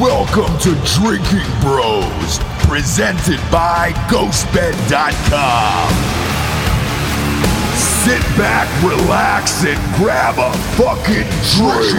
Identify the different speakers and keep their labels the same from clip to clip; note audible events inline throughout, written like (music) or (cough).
Speaker 1: Welcome to Drinkin' Bros, presented by GhostBed.com. Sit back, relax, and grab a fucking drink.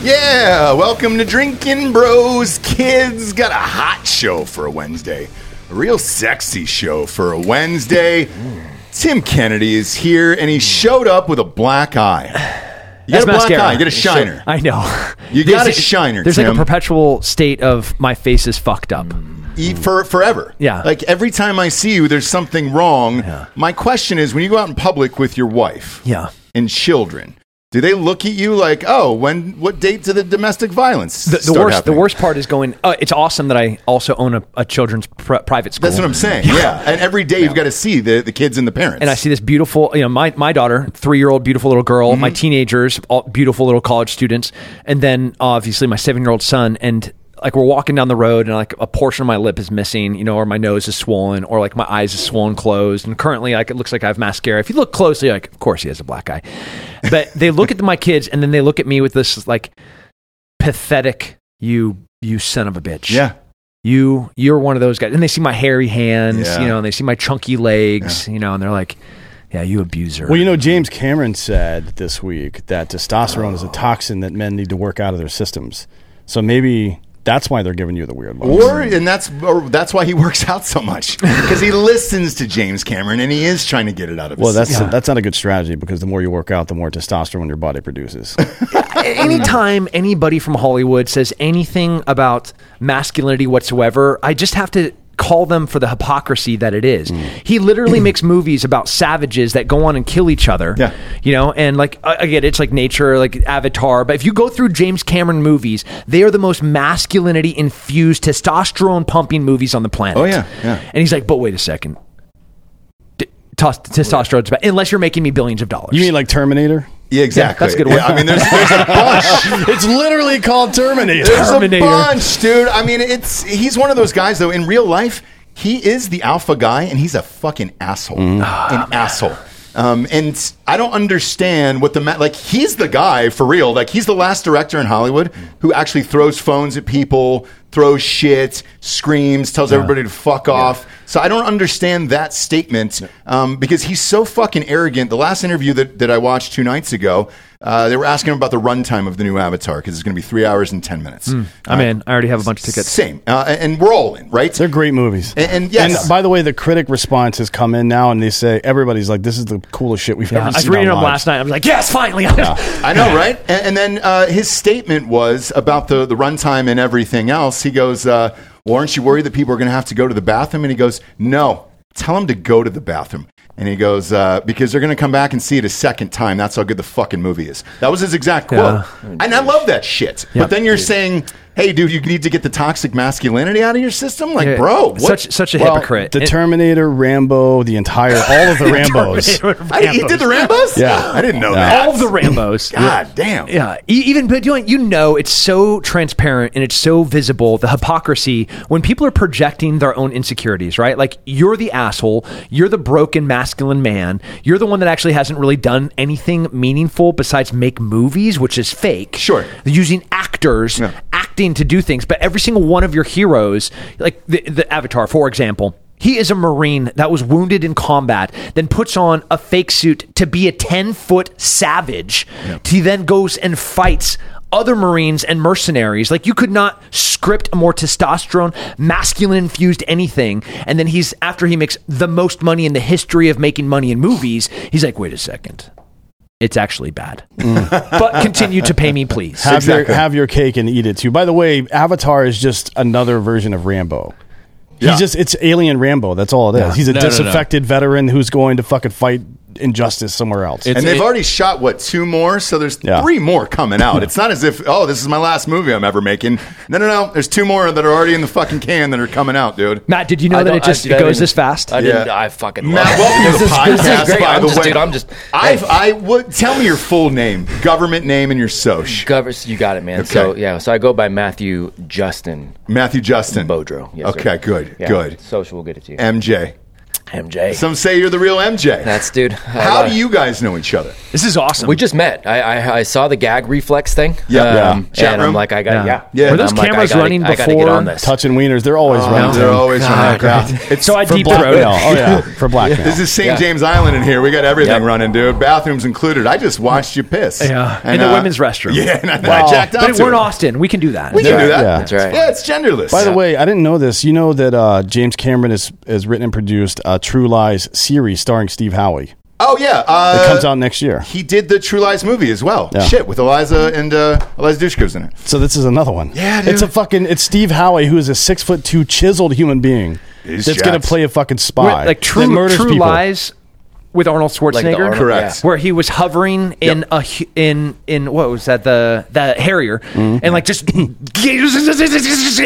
Speaker 2: Yeah, welcome to Drinkin' Bros. Kids got a hot show for a Wednesday. A real sexy show for a Wednesday. Mm. Tim Kennedy is here and he showed up with a black eye. You got
Speaker 3: That's
Speaker 2: a black
Speaker 3: mascara.
Speaker 2: eye, you got a shiner.
Speaker 3: I know.
Speaker 2: You got
Speaker 3: There's-
Speaker 2: a shiner,
Speaker 3: There's like a perpetual state of my face is fucked up. Mm.
Speaker 2: Eat for forever.
Speaker 3: Yeah.
Speaker 2: Like every time I see you, there's something wrong. My question is when you go out in public with your wife
Speaker 3: Yeah.
Speaker 2: and children, do they look at you like, oh, when what date did the domestic violence?
Speaker 3: The, the worst,
Speaker 2: happening?
Speaker 3: the worst part is going. Uh, it's awesome that I also own a, a children's pr- private school.
Speaker 2: That's what I'm saying. (laughs) Yeah. And every day you've got to see the, the kids and the parents.
Speaker 3: and I see this beautiful, you know, my, my daughter, three year old beautiful little girl,
Speaker 2: Mm-hmm.
Speaker 3: my teenagers, all beautiful little college students, and then obviously my seven year old son. And like we're walking down the road, and like a portion of my lip is missing, you know, or my nose is swollen, or like my eyes is swollen closed. And currently, like it looks like I have mascara. If you look closely, like of course he has a black eye. But (laughs) they look at my kids, and then they look at me with this like pathetic, you you son of a bitch
Speaker 2: Yeah.
Speaker 3: you you're one of those guys and they see my hairy hands
Speaker 2: Yeah.
Speaker 3: you know and they see my chunky legs you know and they're like yeah you abuser
Speaker 4: Well, you know, James Cameron said this week that testosterone is a toxin that men need to work out of their systems. So maybe that's why they're giving you the weird looks.
Speaker 2: Or and that's or that's why he works out so much because he listens to James Cameron and he is trying to get it out of his
Speaker 4: well, that's
Speaker 2: system.
Speaker 4: that's not a good strategy because the more you work out, the more testosterone your body produces. (laughs)
Speaker 3: anytime anybody from hollywood says anything about masculinity whatsoever i just have to call them for the hypocrisy that it is.
Speaker 2: Mm.
Speaker 3: he literally makes (clears throat) movies about savages that go on and kill each other
Speaker 2: Yeah.
Speaker 3: you know and like I I get it, it's like nature like avatar but if you go through james cameron movies they are the most masculinity infused testosterone pumping movies on the planet
Speaker 2: Oh, yeah, yeah.
Speaker 3: and he's like but wait a second tos- testosterone's bad unless you're making me billions of dollars
Speaker 4: you mean like Terminator?
Speaker 2: Yeah, exactly.
Speaker 3: that's a good
Speaker 2: Yeah,
Speaker 3: one.
Speaker 2: I mean, there's, there's a (laughs) bunch.
Speaker 4: it's literally called Terminator.
Speaker 2: There's
Speaker 3: Terminator.
Speaker 2: a bunch, dude. I mean, it's he's one of those guys though. In real life, he is the alpha guy, and he's a fucking asshole,
Speaker 4: Mm.
Speaker 2: an asshole. Um, and I don't understand what the ma- like. He's the guy for real. Like he's the last director in Hollywood who actually throws phones at people, throws shit, screams, tells everybody to fuck off. So I don't understand that statement um, because he's so fucking arrogant. The last interview that, that I watched two nights ago, uh, they were asking him about the runtime of the new Avatar because it's going to be three hours and ten minutes.
Speaker 3: i'm in i already have a bunch of tickets
Speaker 2: Same, uh, and we're all in, right?
Speaker 4: They're great movies.
Speaker 2: And- and yes.
Speaker 4: by the way, the critic response has come in now, and they say everybody's like, "This is the coolest shit we've
Speaker 3: Yeah,
Speaker 4: ever seen."
Speaker 3: I was reading them last night. I was like, yes, finally. (laughs)
Speaker 2: I know, right? And, and then uh, his statement was about the, the runtime and everything else. He goes, uh, well, aren't you worried that people are going to have to go to the bathroom? And he goes, no, tell them to go to the bathroom. And he goes, uh, because they're going to come back and see it a second time. That's how good the fucking movie is. That was his exact quote.
Speaker 3: Yeah.
Speaker 2: And I love that shit. But then you're saying, hey, dude, you need to get the toxic masculinity out of your system? Like,
Speaker 3: Yeah.
Speaker 2: bro, what?
Speaker 3: such such a
Speaker 4: Well,
Speaker 3: hypocrite.
Speaker 4: The
Speaker 3: It-
Speaker 4: Terminator, Rambo, the entire, all of the (laughs) Rambos.
Speaker 2: I, he did the Rambos?
Speaker 4: Yeah.
Speaker 2: I didn't know
Speaker 4: Yeah.
Speaker 2: that.
Speaker 3: all of the Rambos. (laughs)
Speaker 2: God damn.
Speaker 3: Yeah, even but you know, you know it's so transparent and it's so visible the hypocrisy when people are projecting their own insecurities, right? Like you're the asshole, you're the broken masculine man, you're the one that actually hasn't really done anything meaningful besides make movies, which is fake.
Speaker 2: Sure.
Speaker 3: using actors
Speaker 2: Yeah.
Speaker 3: acting to do things, but every single one of your heroes, like the, the Avatar, for example. He is a Marine that was wounded in combat, then puts on a fake suit to be a 10 foot savage. He then goes and fights other Marines and mercenaries. Like, you could not script a more testosterone, masculine infused anything. And then he's, after he makes the most money in the history of making money in movies, he's like, wait a second. It's actually bad. but continue to pay me, please.
Speaker 4: Have
Speaker 2: Exactly.
Speaker 4: your have your cake and eat it too. By the way, Avatar is just another version of Rambo.
Speaker 2: Yeah.
Speaker 4: He's just it's alien Rambo. That's all it is. He's a
Speaker 5: No, no, no.
Speaker 4: disaffected veteran who's going to fucking fight injustice somewhere else.
Speaker 5: It's-
Speaker 2: and they've
Speaker 5: it-
Speaker 2: already shot what two more, so there's
Speaker 4: Yeah.
Speaker 2: three more coming out. It's not as if oh, this is my last movie I'm ever making. No, no, no. There's two more that are already in the fucking can that are coming out, dude.
Speaker 3: Matt, did you know
Speaker 5: I
Speaker 3: that it just
Speaker 5: I- I
Speaker 3: goes this fast?
Speaker 5: I didn't.
Speaker 2: Yeah.
Speaker 5: I fucking love
Speaker 2: Matt,
Speaker 5: it.
Speaker 2: welcome to the
Speaker 5: This is- this
Speaker 2: podcast. By
Speaker 5: I'm
Speaker 2: the
Speaker 5: just,
Speaker 2: way,
Speaker 5: dude, I'm just.
Speaker 2: I've, I would tell me your full name, government name, and your soch.
Speaker 5: Govers, you got it, man.
Speaker 2: Okay.
Speaker 5: So yeah, so I go by Matthew Justin
Speaker 2: Matthew Justin
Speaker 5: Beaudreau. Yes, sir.
Speaker 2: okay, good,
Speaker 5: Yeah,
Speaker 2: good.
Speaker 5: Social will get it to you.
Speaker 2: MJ.
Speaker 5: MJ.
Speaker 2: Some say you're the real MJ.
Speaker 5: That's dude. I
Speaker 2: How
Speaker 5: love
Speaker 2: do you guys know each other?
Speaker 3: This is awesome.
Speaker 5: We just met. I, I I saw the gag reflex thing.
Speaker 2: Yeah. Yeah.
Speaker 5: Um,
Speaker 2: Chat
Speaker 5: and
Speaker 2: room.
Speaker 5: I'm like, I got
Speaker 3: Yeah.
Speaker 5: yeah.
Speaker 2: Yeah.
Speaker 3: Were those
Speaker 5: I'm like,
Speaker 3: cameras
Speaker 5: gotta-
Speaker 3: running
Speaker 5: gotta
Speaker 3: before?
Speaker 5: on this.
Speaker 4: Touching wieners, they're always running.
Speaker 2: They're always
Speaker 3: God.
Speaker 2: running. (laughs) Yeah. It's
Speaker 3: so I deep
Speaker 4: blackmail.
Speaker 3: throated.
Speaker 4: Oh yeah, (laughs) for blackmail.
Speaker 2: This is St.
Speaker 5: Yeah.
Speaker 2: James Island in here. We got everything
Speaker 5: Yep.
Speaker 2: running, dude. Bathrooms included. I just watched you piss.
Speaker 3: Yeah.
Speaker 2: And,
Speaker 3: In the women's restroom. (laughs)
Speaker 2: Yeah, and I,
Speaker 4: Wow.
Speaker 2: I jacked up
Speaker 3: But we're in. Austin. We can do that.
Speaker 2: We can do that.
Speaker 4: Yeah.
Speaker 5: That's right.
Speaker 2: Yeah, it's genderless.
Speaker 4: By the way, I didn't know this. You know that uh, James Cameron has, has written and produced a True Lies series starring Steve Howey.
Speaker 2: oh yeah, uh,
Speaker 4: It comes out next year.
Speaker 2: He did the True Lies movie as well.
Speaker 4: Yeah.
Speaker 2: Shit, with Eliza and uh, Eliza Dushku's in it.
Speaker 4: So this is another one.
Speaker 2: Yeah, dude.
Speaker 4: It's a fucking. It's Steve Howey, who is a six foot two chiseled human being
Speaker 2: He's
Speaker 4: that's gonna play a fucking
Speaker 3: Wait,
Speaker 4: spy,
Speaker 3: like True,
Speaker 4: murders
Speaker 3: True
Speaker 4: people.
Speaker 3: Lies with Arnold
Speaker 5: Like
Speaker 3: Schwarzenegger.
Speaker 5: Arnold-
Speaker 2: Correct.
Speaker 3: where he was hovering in
Speaker 2: Yep.
Speaker 3: a in in what was that the the Harrier
Speaker 2: Mm-hmm.
Speaker 3: and like just (laughs)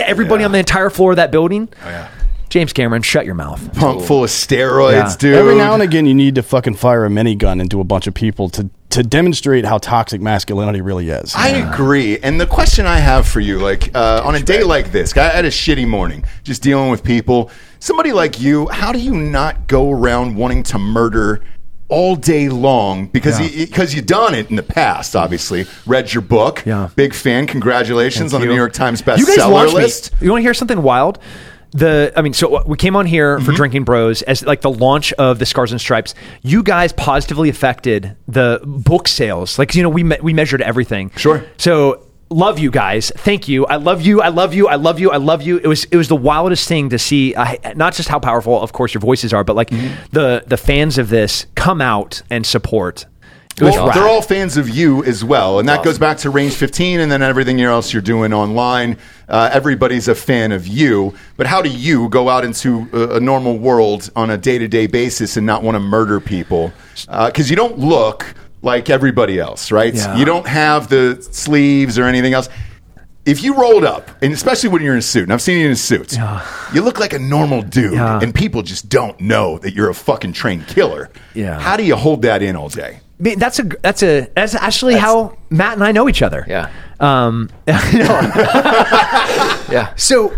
Speaker 3: everybody on the entire floor of that building. Oh
Speaker 2: yeah.
Speaker 3: James Cameron, shut your mouth. (laughs)
Speaker 2: Pump full of steroids,
Speaker 3: Yeah.
Speaker 2: dude.
Speaker 4: Every now and again, you need to fucking fire a minigun into a bunch of people to to demonstrate how toxic masculinity really is.
Speaker 2: I agree. And the question I have for you, like uh, on a day like this, I had a shitty morning, just dealing with people. Somebody like you, how do you not go around wanting to murder all day long because you, because you've done it in the past? Obviously, read your book.
Speaker 3: Yeah.
Speaker 2: big fan. Congratulations on the. New York Times
Speaker 3: You guys
Speaker 2: bestseller
Speaker 3: launched me-
Speaker 2: list.
Speaker 3: You want to hear something wild? The I mean, so uh, we came on here
Speaker 2: Mm-hmm.
Speaker 3: for Drinkin' Bros as like the launch of the Scars and Stripes. You guys positively affected the book sales. Like you know, we me- we measured everything.
Speaker 2: Sure.
Speaker 3: So love you guys. Thank you. I love you. I love you. I love you. I love you. It was it was the wildest thing to see. Uh, not just how powerful, of course, your voices are, but like
Speaker 2: Mm-hmm.
Speaker 3: the the fans of this come out and support.
Speaker 2: Well,
Speaker 3: rad.
Speaker 2: they're all fans of you as well, and that goes back to Range 15, and then everything else you're doing online. Uh, everybody's a fan of you, but how do you go out into a, a normal world on a day-to-day basis and not want to murder people? Because you don't look like everybody else, right?
Speaker 3: Yeah.
Speaker 2: You don't have the sleeves or anything else. If you rolled up, and especially when you're in a suit, and I've seen you in a suit, you look like a normal dude,
Speaker 3: Yeah.
Speaker 2: and people just don't know that you're a fucking trained killer.
Speaker 3: Yeah.
Speaker 2: How do you hold that in all day?
Speaker 3: I mean, that's a that's a that's actually how Matt and I know each other.
Speaker 5: Yeah.
Speaker 3: Um, (laughs) (laughs)
Speaker 5: Yeah.
Speaker 3: so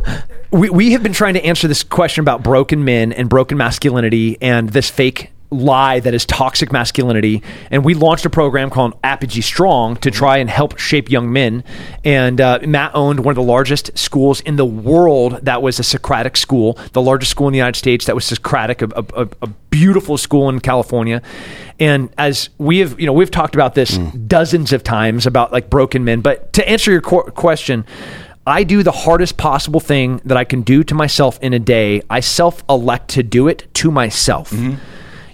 Speaker 3: we we have been trying to answer this question about broken men and broken masculinity and this fake lie that is toxic masculinity. And we launched a program called apogee strong to try and help shape young men. And uh, matt owned one of the largest schools in the world that was a socratic school the largest school in the united states that was socratic a, a, a- beautiful school in california. And as we have you know we've talked about this dozens of times about like broken men. But to answer your qu- question I do the hardest possible thing that I can do to myself in a day. I self elect to do it to myself.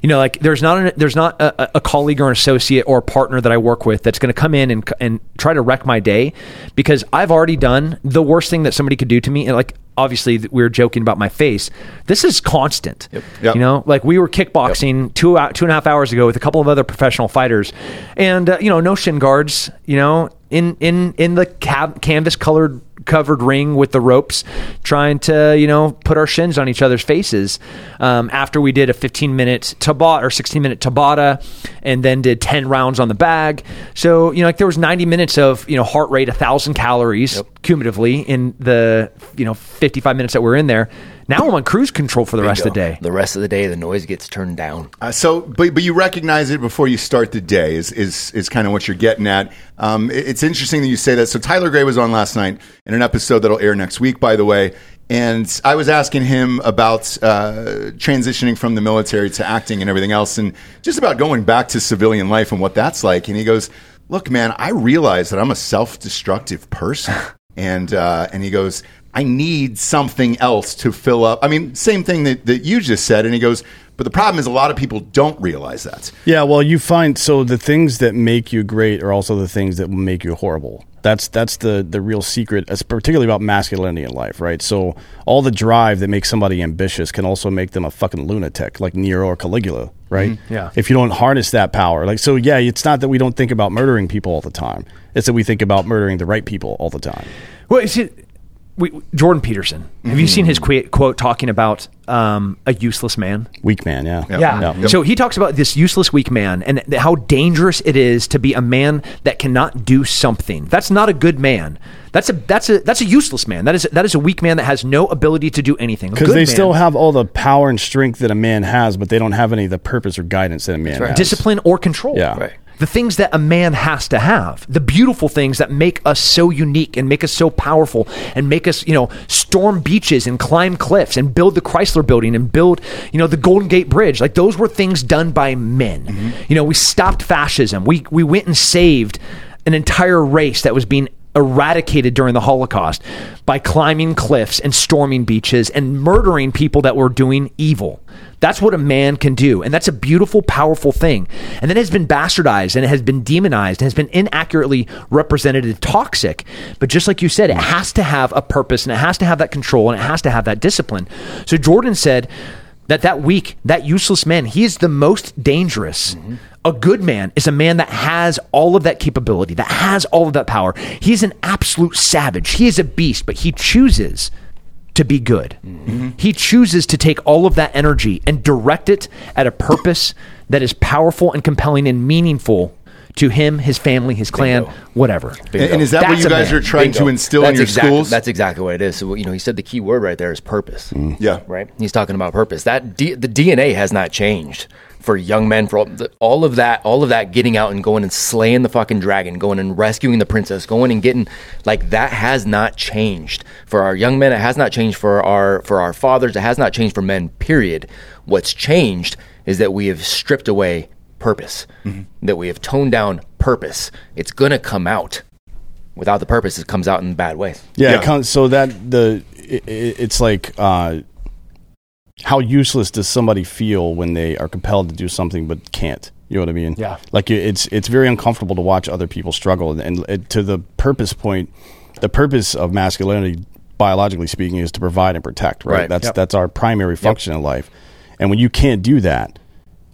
Speaker 3: You know, like there's not an, there's not a, a colleague or an associate or a partner that I work with that's going to come in and and try to wreck my day because I've already done the worst thing that somebody could do to me. And like obviously we were joking about my face. This is constant.
Speaker 2: Yep.
Speaker 3: You know, like we were kickboxing two out two and a half hours ago with a couple of other professional fighters, and uh, you know, no shin guards. You know, in in in the cab- canvas colored covered ring with the ropes, trying to you know put our shins on each other's faces. Um, after we did a 15 minute Tabata or 16 minute Tabata, and then did 10 rounds on the bag. So you know, like there was 90 minutes of you know heart rate, a thousand calories cumulatively in the you know 55 minutes that we're in there. Now I'm on cruise control for the rest of the day.
Speaker 5: The rest of the day, the noise gets turned down.
Speaker 2: Uh, so, but but you recognize it before you start the day is is is kind of what you're getting at. Um, it- it's interesting that you say that. So Tyler Grey was on last night in an episode that'll air next week, by the way. And I was asking him about uh, transitioning from the military to acting and everything else, and just about going back to civilian life and what that's like. And he goes, "Look, man, I realize that I'm a self-destructive person." (laughs) and uh, and he goes, I need something else to fill up. I mean, same thing that, that you just said. And he goes, but the problem is a lot of people don't realize that.
Speaker 4: Yeah, well, you find so the things that make you great are also the things that will make you horrible. That's that's the the real secret, as particularly about masculinity in life, right? So all the drive that makes somebody ambitious can also make them a fucking lunatic, like Nero or Caligula, right? Mm-hmm.
Speaker 3: yeah.
Speaker 4: If you don't harness that power, like so, yeah, it's not that we don't think about murdering people all the time. It's that we think about murdering the right people all the time.
Speaker 3: Well, is it? We, Jordan Peterson. Have you seen his quote, quote talking about um, a useless man?
Speaker 4: Weak man, yeah.
Speaker 3: Yeah.
Speaker 4: Yeah.
Speaker 3: So he talks about this useless weak man and th- how dangerous it is to be a man that cannot do something. That's not a good man. That's a that's a that's a useless man. That is that is a weak man that has no ability to do anything.
Speaker 4: Because they
Speaker 3: man-
Speaker 4: still have all the power and strength that a man has, but they don't have any of the purpose or guidance that a man
Speaker 5: right.
Speaker 4: has.
Speaker 3: discipline or control.
Speaker 4: Yeah.
Speaker 5: Right.
Speaker 3: The things that a man has to have, the beautiful things that make us so unique and make us so powerful and make us, you know, storm beaches and climb cliffs and build the Chrysler building and build, you know, the Golden Gate Bridge. Like those were things done by men. Mm-hmm. You know, we stopped fascism. We we went and saved an entire race that was being eradicated during the Holocaust by climbing cliffs and storming beaches and murdering people that were doing evil. That's what a man can do. And that's a beautiful, powerful thing. And then it has been bastardized and it has been demonized and has been inaccurately represented as toxic. But just like you said, it has to have a purpose and it has to have that control and it has to have that discipline. So Jordan said that that weak, that useless man, he is the most dangerous. A good man is a man that has all of that capability, that has all of that power. He's an absolute savage. He is a beast, but he chooses to be good. He chooses to take all of that energy and direct it at a purpose that is powerful and compelling and meaningful to him, his family, his clan,
Speaker 5: Bingo.
Speaker 3: whatever.
Speaker 2: And, and is that what you guys
Speaker 3: man.
Speaker 2: are trying to instill
Speaker 5: That's
Speaker 2: in your
Speaker 5: exactly,
Speaker 2: schools?
Speaker 5: That's exactly what it is. So you know, he said the key word right there is purpose. Mm.
Speaker 2: yeah.
Speaker 5: Right? He's talking about purpose. That D, the DNA has not changed for young men. For all, the, all of that, all of that, getting out and going and slaying the fucking dragon, going and rescuing the princess, going and getting like that has not changed for our young men. It has not changed for our for our fathers. It has not changed for men. Period. What's changed is that we have stripped away purpose. That we have toned down purpose. It's gonna come out. Without the purpose, it comes out in bad ways.
Speaker 4: Yeah,
Speaker 2: Yeah.
Speaker 4: Comes, so that the it, it- it's like uh, how useless does somebody feel when they are compelled to do something but can't? You know what I mean?
Speaker 3: Yeah.
Speaker 4: Like it's it's very uncomfortable to watch other people struggle, and, and it- to the purpose point, the purpose of masculinity, biologically speaking, is to provide and protect. Right.
Speaker 5: Right.
Speaker 4: That's
Speaker 5: Yep.
Speaker 4: that's our primary function in life, and when you can't do that,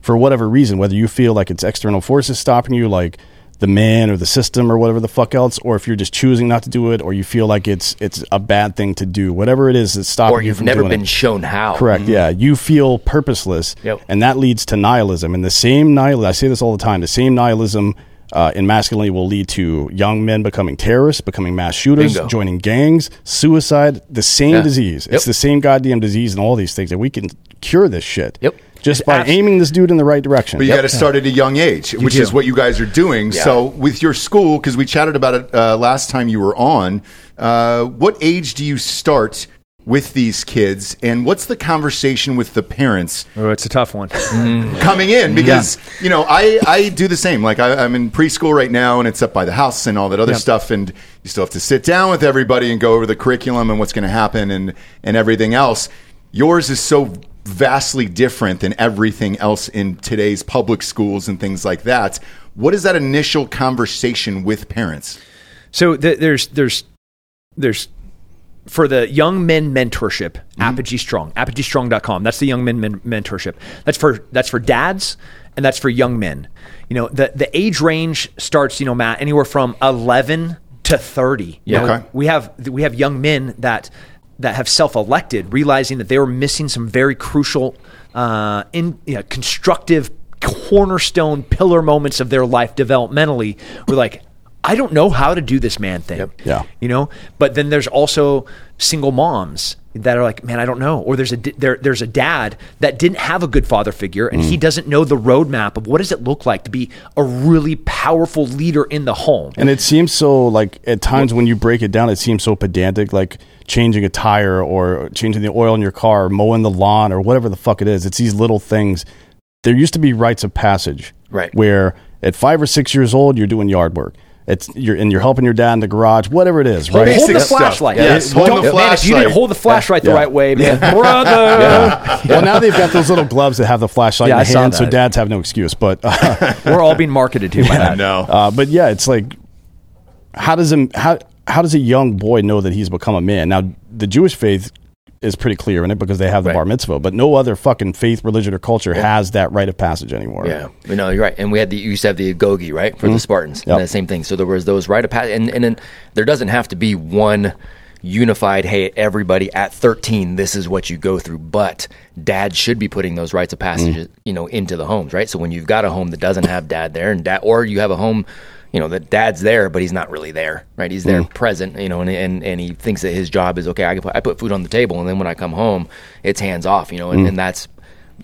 Speaker 4: for whatever reason, whether you feel like it's external forces stopping you, like the man or the system or whatever the fuck else, or if you're just choosing not to do it, or you feel like it's it's a bad thing to do, whatever it is that's stopping you.
Speaker 5: Or
Speaker 4: you
Speaker 5: you've never been
Speaker 4: it.
Speaker 5: shown how.
Speaker 4: Correct. Yeah, you feel purposeless,
Speaker 5: Yep.
Speaker 4: and that leads to nihilism. And the same nihilism, I say this all the time. The same nihilism uh, in masculinity will lead to young men becoming terrorists, becoming mass shooters,
Speaker 5: Bingo.
Speaker 4: joining gangs, suicide. The same
Speaker 5: Yeah.
Speaker 4: disease.
Speaker 5: Yep.
Speaker 4: It's the same goddamn disease, and all these things. And we can cure this shit.
Speaker 5: Yep.
Speaker 4: Just by
Speaker 3: abs-
Speaker 4: aiming this dude in the right direction.
Speaker 2: But you got to start at a young age, which
Speaker 3: do.
Speaker 2: is what you guys are doing.
Speaker 5: Yeah.
Speaker 2: So, with your school, because we chatted about it uh, last time you were on, uh, what age do you start with these kids, and what's the conversation with the parents
Speaker 3: Oh, it's a tough one. (laughs)
Speaker 2: coming in? Because you know, I I do the same. Like I, I'm in preschool right now, and it's up by the house and all that other stuff, and you still have to sit down with everybody and go over the curriculum and what's going to happen and and everything else. Yours is so vastly different than everything else in today's public schools and things like that. What is that initial conversation with parents?
Speaker 3: So th- there's there's there's for the young men mentorship, mm-hmm. Apogee Strong, apogeestrong.com. That's the young men, men mentorship. That's for that's for dads and that's for young men. You know, the the age range starts, you know, Matt, anywhere from 11 to 30. You know,
Speaker 2: Okay.
Speaker 3: we have we have young men that that have self-elected realizing that they were missing some very crucial uh, in you know, constructive cornerstone pillar moments of their life developmentally we're like i don't know how to do this man thing
Speaker 4: Yeah.
Speaker 3: you know but then there's also single moms that are like man i don't know or there's a there, there's a dad that didn't have a good father figure and he mm. doesn't know the roadmap of what does it look like to be a really powerful leader in the home
Speaker 4: And it seems so like at times when you break it down, it seems so pedantic, like changing a tire or changing the oil in your car, or mowing the lawn or whatever the fuck it is. It's these little things. There used to be rites of passage,
Speaker 5: Right.
Speaker 4: Where at five or six years old, you're doing yard work. It's you're and you're helping your dad in the garage, whatever it is, right?
Speaker 3: hold the flashlight.
Speaker 2: Yes,
Speaker 3: Don't-
Speaker 2: hold the
Speaker 3: man, if you didn't hold the flashlight the
Speaker 4: Yeah.
Speaker 3: right way, man, brother,
Speaker 4: Well, now they've got those little gloves that have the flashlight
Speaker 3: Yeah,
Speaker 4: in the hand, so dads have no excuse. But uh, (laughs)
Speaker 3: we're all being marketed to by that.
Speaker 2: No.
Speaker 4: Uh, but yeah, it's like how does a how how does a young boy know that he's become a man? Now, the Jewish faith is pretty clear in it because they have the
Speaker 5: Right.
Speaker 4: bar mitzvah, but no other fucking faith, religion, or culture has that rite of passage anymore.
Speaker 5: Yeah, you know, you're right. And we had the you used to have the Agoge, right, for the Spartans.
Speaker 4: Mm-hmm. Yep.
Speaker 5: And the same thing. So there was those rite of passage, and and then there doesn't have to be one unified hey everybody at 13 this is what you go through but dad should be putting those rites of passage you know into the homes right so when you've got a home that doesn't have dad there and dad or you have a home you know the dad's there but he's not really there right? He's there mm-hmm. present you know and, and and he thinks that his job is okay I, can put, I put food on the table and then when i come home it's hands off you know and, mm. and that's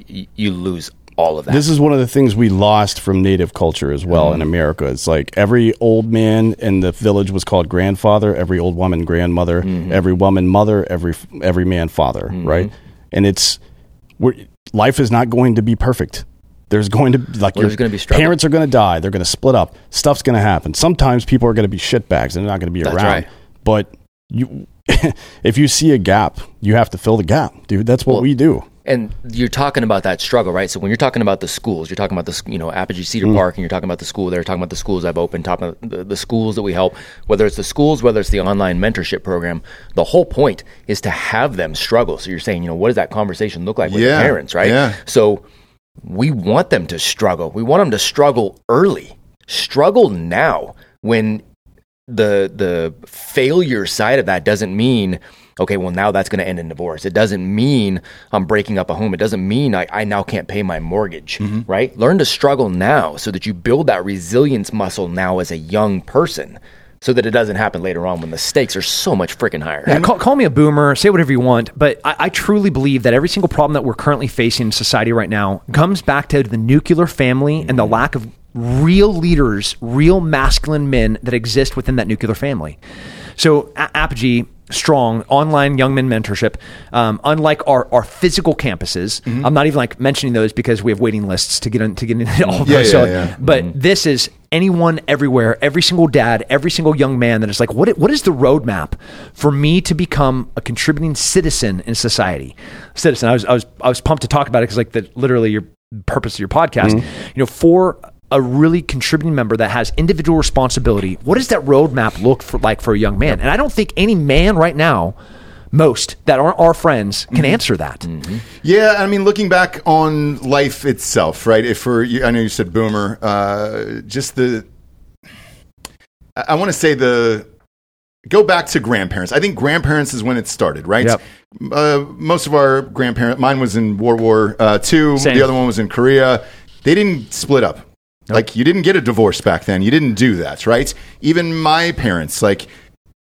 Speaker 5: y- you lose all of that.
Speaker 4: This is one of the things we lost from native culture as well mm-hmm. in America. It's like every old man in the village was called grandfather, every old woman grandmother, mm-hmm. every woman mother, every every man father, right? And it's we're, life is not going to be perfect. There's going to be like
Speaker 5: Well,
Speaker 4: your
Speaker 5: there's gonna be struggle.
Speaker 4: parents are going to die. They're going to split up. Stuff's going to happen. Sometimes people are going to be shitbags and they're not going to be
Speaker 5: That's
Speaker 4: around.
Speaker 5: right.
Speaker 4: But you, (laughs) if you see a gap, you have to fill the gap, dude. That's what
Speaker 5: Well,
Speaker 4: we do.
Speaker 5: and you're talking about that struggle, right? So when you're talking about the schools, you're talking about the you know Apogee Cedar
Speaker 4: Mm.
Speaker 5: Park, and you're talking about the school there, talking about the schools I've opened, talking about the, the schools that we help, whether it's the schools, whether it's the online mentorship program. The whole point is to have them struggle. So you're saying, you know, what does that conversation look like with
Speaker 2: Yeah,
Speaker 5: parents, right?
Speaker 2: yeah.
Speaker 5: So we want them to struggle. We want them to struggle early. Struggle now when the the failure side of that doesn't mean okay well now that's going to end in divorce. It doesn't mean i'm breaking up a home. It doesn't mean i, I now can't pay my mortgage mm-hmm. right? Learn to struggle now so that you build that resilience muscle now as a young person so that it doesn't happen later on when the stakes are so much freaking higher
Speaker 3: Yeah, call, call me a boomer, say whatever you want, but I, I truly believe that every single problem that we're currently facing in society right now comes back to the nuclear family and the mm-hmm. lack of real leaders, real masculine men that exist within that nuclear family. So, A- Apogee, strong online young men mentorship, um, unlike our, our physical campuses, mm-hmm. I'm not even like mentioning those because we have waiting lists to get in, to get into all of
Speaker 2: Yeah,
Speaker 3: those.
Speaker 2: yeah,
Speaker 3: So,
Speaker 2: yeah.
Speaker 3: But mm-hmm. this is anyone everywhere, every single dad, every single young man that is like, what, what is the roadmap for me to become a contributing citizen in society? Citizen. I was, I was, I was pumped to talk about it because like the, literally your purpose of your podcast, mm-hmm. you know, for a really contributing member that has individual responsibility, what does that roadmap look for like for a young man? And I don't think any man right now, most that aren't our friends can answer that.
Speaker 2: Yeah, I mean, looking back on life itself, right? If for you, I know you said boomer, uh, just the, I, I want to say the, go back to grandparents. I think grandparents is when it started, right?
Speaker 3: Yep.
Speaker 2: Uh, most of our grandparents, mine was in World War uh, II,
Speaker 3: Same.
Speaker 2: the other one was in Korea. They didn't split up. Like you didn't get a divorce back then. You didn't do that, right? Even my parents, like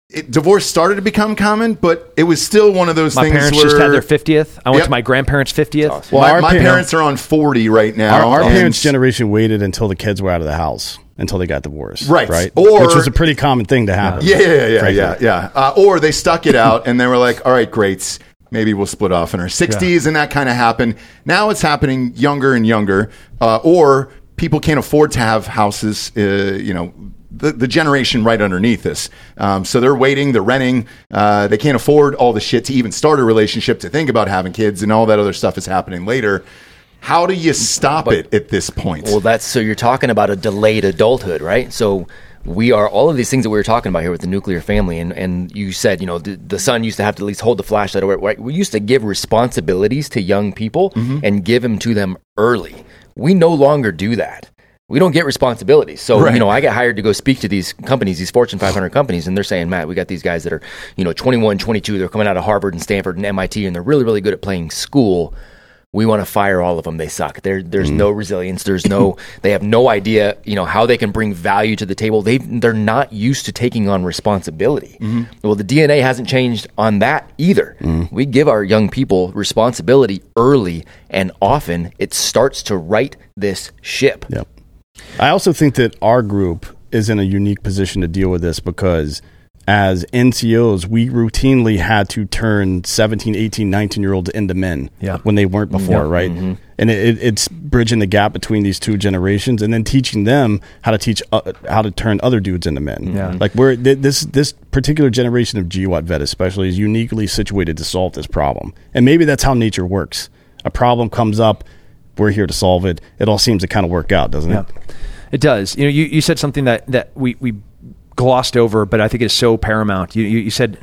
Speaker 2: it, divorce started to become common, but it was still one of those
Speaker 3: My
Speaker 2: things My
Speaker 3: parents
Speaker 2: where
Speaker 3: just had their 50th. I went
Speaker 2: Yep.
Speaker 3: to my grandparents' 50th.
Speaker 4: Well,
Speaker 2: my, my parents are on 40 right now.
Speaker 4: Our, our parents' generation waited until the kids were out of the house until they got divorced.
Speaker 2: Right.
Speaker 4: Right.
Speaker 2: Or-
Speaker 4: Which was a pretty common thing to happen.
Speaker 2: Yeah, yeah, yeah,
Speaker 4: frankly.
Speaker 2: yeah, yeah. Uh, or they stuck it out and they were like, all right, great. Maybe we'll split off in our 60s. And that kind of happened. Now it's happening younger and younger. Uh, or people can't afford to have houses, uh, you know, the, the generation right underneath us. Um, so they're waiting, they're renting. Uh, they can't afford all the shit to even start a relationship, to think about having kids, and all that other stuff is happening later. How do you stop it at this point?
Speaker 5: Well, that's so you're talking about a delayed adulthood, right? So we are all of these things that we were talking about here with the nuclear family, and and you said, you know, the, the son used to have to at least hold the flashlight. Or right? We used to give responsibilities to young people and give them to them early. We no longer do that. We don't get responsibilities. So,
Speaker 2: Right.
Speaker 5: you know, I get hired to go speak to these companies, these Fortune 500 companies, and they're saying, Matt, we got these guys that are, you know, 21, 22, they're coming out of Harvard and Stanford and MIT, and they're really, really good at playing school we want to fire all of them. They suck. There, there's mm-hmm. no resilience. There's no. (laughs) They have no idea, you know, how they can bring value to the table. They they're not used to taking on responsibility. Mm-hmm. Well, the DNA hasn't changed on that either. Mm. We give our young people responsibility early, and often it starts to right this ship.
Speaker 4: Yep. I also think that our group is in a unique position to deal with this because as NCOs, we routinely had to turn 17, 18, 19 year olds into men
Speaker 3: Yeah.
Speaker 4: when they weren't before,
Speaker 3: Yeah.
Speaker 4: right? And it, it, it's bridging the gap between these two generations and then teaching them how to teach, uh, how to turn other dudes into men.
Speaker 3: Yeah.
Speaker 4: Like we're, th- this, this particular generation of GWOT vet especially is uniquely situated to solve this problem. And maybe that's how nature works. A problem comes up, we're here to solve it. It all seems to kind of work out, doesn't it?
Speaker 3: It does. You know, you, you said something that, that we, we glossed over, but I think is so paramount. You, you, you said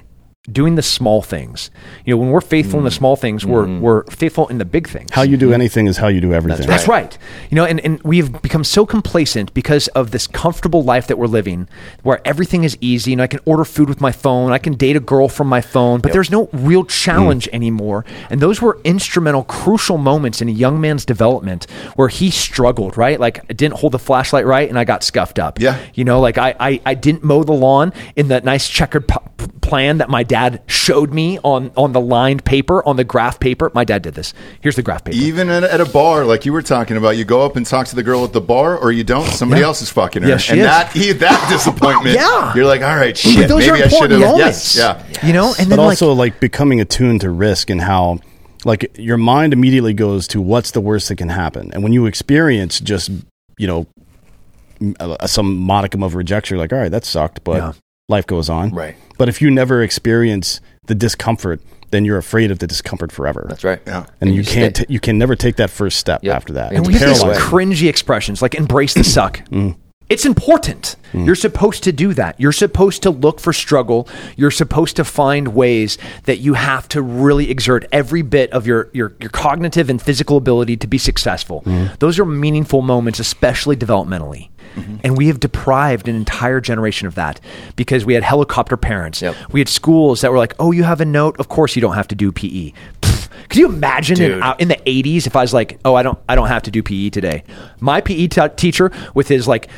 Speaker 3: doing the small things. You know, when we're faithful in the mm. small things, we're mm. we're faithful in the big things.
Speaker 4: How you do anything is how you do everything.
Speaker 3: That's right. You know, and, and we've become so complacent because of this comfortable life that we're living where everything is easy. You know, I can order food with my phone, I can date a girl from my phone, but there's no real mm. challenge anymore. And those were instrumental, crucial moments in a young man's development where he struggled, right? Like I didn't hold the flashlight right and I got scuffed up.
Speaker 2: Yeah.
Speaker 3: You know, like I, I, I didn't mow the lawn in that nice checkered p- plan that my dad showed me on, on the lined paper, on the graph paper. My dad did this. Here's the graph paper.
Speaker 2: Even at, at a bar, like you were talking about, you go up and talk to the girl at the bar, or you don't. Somebody
Speaker 3: Yeah.
Speaker 2: else is fucking her,
Speaker 3: Yeah, she
Speaker 2: and
Speaker 3: is.
Speaker 2: that that (laughs) disappointment.
Speaker 3: Yeah.
Speaker 2: you're like, all right, shit.
Speaker 3: those
Speaker 2: maybe
Speaker 3: are
Speaker 2: I should
Speaker 3: important
Speaker 2: have.
Speaker 3: moments.
Speaker 2: Yes, yeah.
Speaker 3: You know, and
Speaker 4: but
Speaker 3: then
Speaker 4: also
Speaker 3: like,
Speaker 4: like, becoming attuned to risk and how like your mind immediately goes to what's the worst that can happen and when you experience just you know uh, some modicum of rejection you're like all right that sucked but
Speaker 3: Yeah.
Speaker 4: Life goes on
Speaker 5: Right.
Speaker 4: but if you never experience the discomfort then you're afraid of the discomfort forever
Speaker 5: That's right.
Speaker 2: Yeah.
Speaker 4: and, you,
Speaker 5: you
Speaker 4: can't t- you can never take that first step
Speaker 5: Yep.
Speaker 4: after that
Speaker 5: And
Speaker 3: And
Speaker 4: It's
Speaker 3: we have these
Speaker 5: paralyzing.
Speaker 3: cringy expressions like embrace the suck. Mm. It's important. Hmm. You're supposed to do that. You're supposed to look for struggle. You're supposed to find ways that you have to really exert every bit of your, your, your cognitive and physical ability to be successful. Hmm. Those are meaningful moments, especially developmentally. Mm-hmm. And we have deprived an entire generation of that because we had helicopter parents.
Speaker 5: Yep.
Speaker 3: We had schools that were like, oh, you have a note? Of course you don't have to do PE. Could you imagine in, in the 80s if I was like, oh, I don't, I don't have to do PE today? My PE t- teacher with his like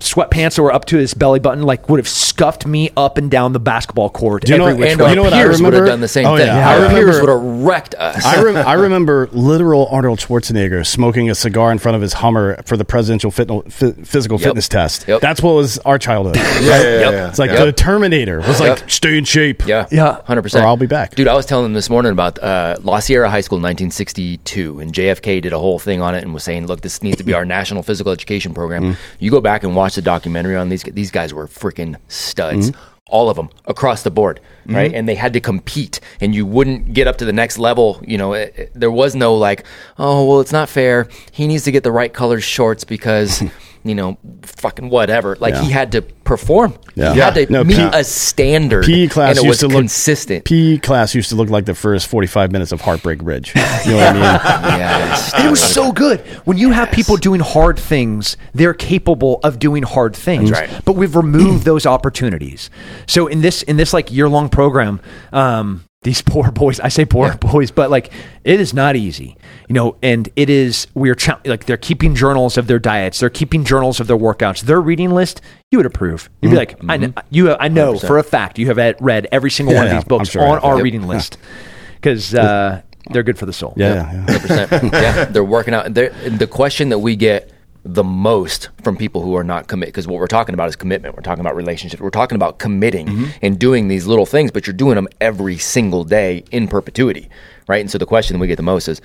Speaker 3: sweatpants that were up to his belly button, like would have scuffed me up and down the basketball court
Speaker 4: you know-
Speaker 3: every which
Speaker 5: And
Speaker 3: way.
Speaker 5: our
Speaker 4: You know what I
Speaker 5: peers would have
Speaker 4: remember?
Speaker 5: done the same
Speaker 4: Oh,
Speaker 5: thing.
Speaker 4: yeah.
Speaker 5: Our
Speaker 4: I
Speaker 5: peers
Speaker 4: remember-
Speaker 5: would have wrecked us.
Speaker 4: I, rem- I (laughs) remember literal Arnold Schwarzenegger smoking a cigar in front of his Hummer for the presidential fit- phy- physical
Speaker 5: Yep.
Speaker 4: fitness test.
Speaker 5: Yep.
Speaker 4: That's what was our childhood.
Speaker 2: Yeah, yeah, yeah,
Speaker 5: Yep.
Speaker 2: yeah.
Speaker 4: It's like
Speaker 5: Yep.
Speaker 4: the Terminator was
Speaker 5: Yep.
Speaker 4: like, stay in shape.
Speaker 5: Yeah,
Speaker 3: Yeah.
Speaker 5: hundred percent.
Speaker 4: Or I'll be back.
Speaker 5: dude. I was telling them this morning about uh, La Sierra High School, in 1962, and JFK did a whole thing on it and was saying, "Look, this needs to be our national physical education program." You go back and watch the documentary on these. These guys were freaking studs. Mm-hmm. All of them across the board, right? Mm-hmm. And they had to compete, and you wouldn't get up to the next level. You know, it, it- there was no like, oh, well, it's not fair. He needs to get the right color shorts because, (laughs) you know, fucking whatever. Like he had to perform.
Speaker 4: Yeah.
Speaker 5: He had to
Speaker 4: No,
Speaker 5: meet
Speaker 4: P-
Speaker 5: a standard.
Speaker 4: PE class
Speaker 5: and it
Speaker 4: used
Speaker 5: was
Speaker 4: to look
Speaker 5: consistent.
Speaker 4: PE class used to look like the first forty-five minutes of Heartbreak Ridge. You know what I mean?
Speaker 5: yes.
Speaker 3: And it was so good. When you have people doing hard things, they're capable of doing hard things.
Speaker 5: That's right.
Speaker 3: But we've removed those opportunities. So in this in this like year long program, um, these poor (laughs) boys, I say poor boys, but like it is not easy, you know. And it is we're cha- like they're keeping journals of their diets, they're keeping journals of their workouts, their reading list. You would approve. You'd be like, I know, you. I know for a fact you have read every single one of these books
Speaker 4: sure
Speaker 3: on our
Speaker 5: Yep.
Speaker 3: reading list because uh, they're good for the soul.
Speaker 4: Yeah, yeah.
Speaker 5: Hundred percent. (laughs) Yeah, they're working out. They're, the question that we get the most from people who are not commit because what we're talking about is commitment. We're talking about relationships. We're talking about committing
Speaker 2: Mm-hmm.
Speaker 5: and doing these little things, but you're doing them every single day in perpetuity, right? And so the question we get the most is: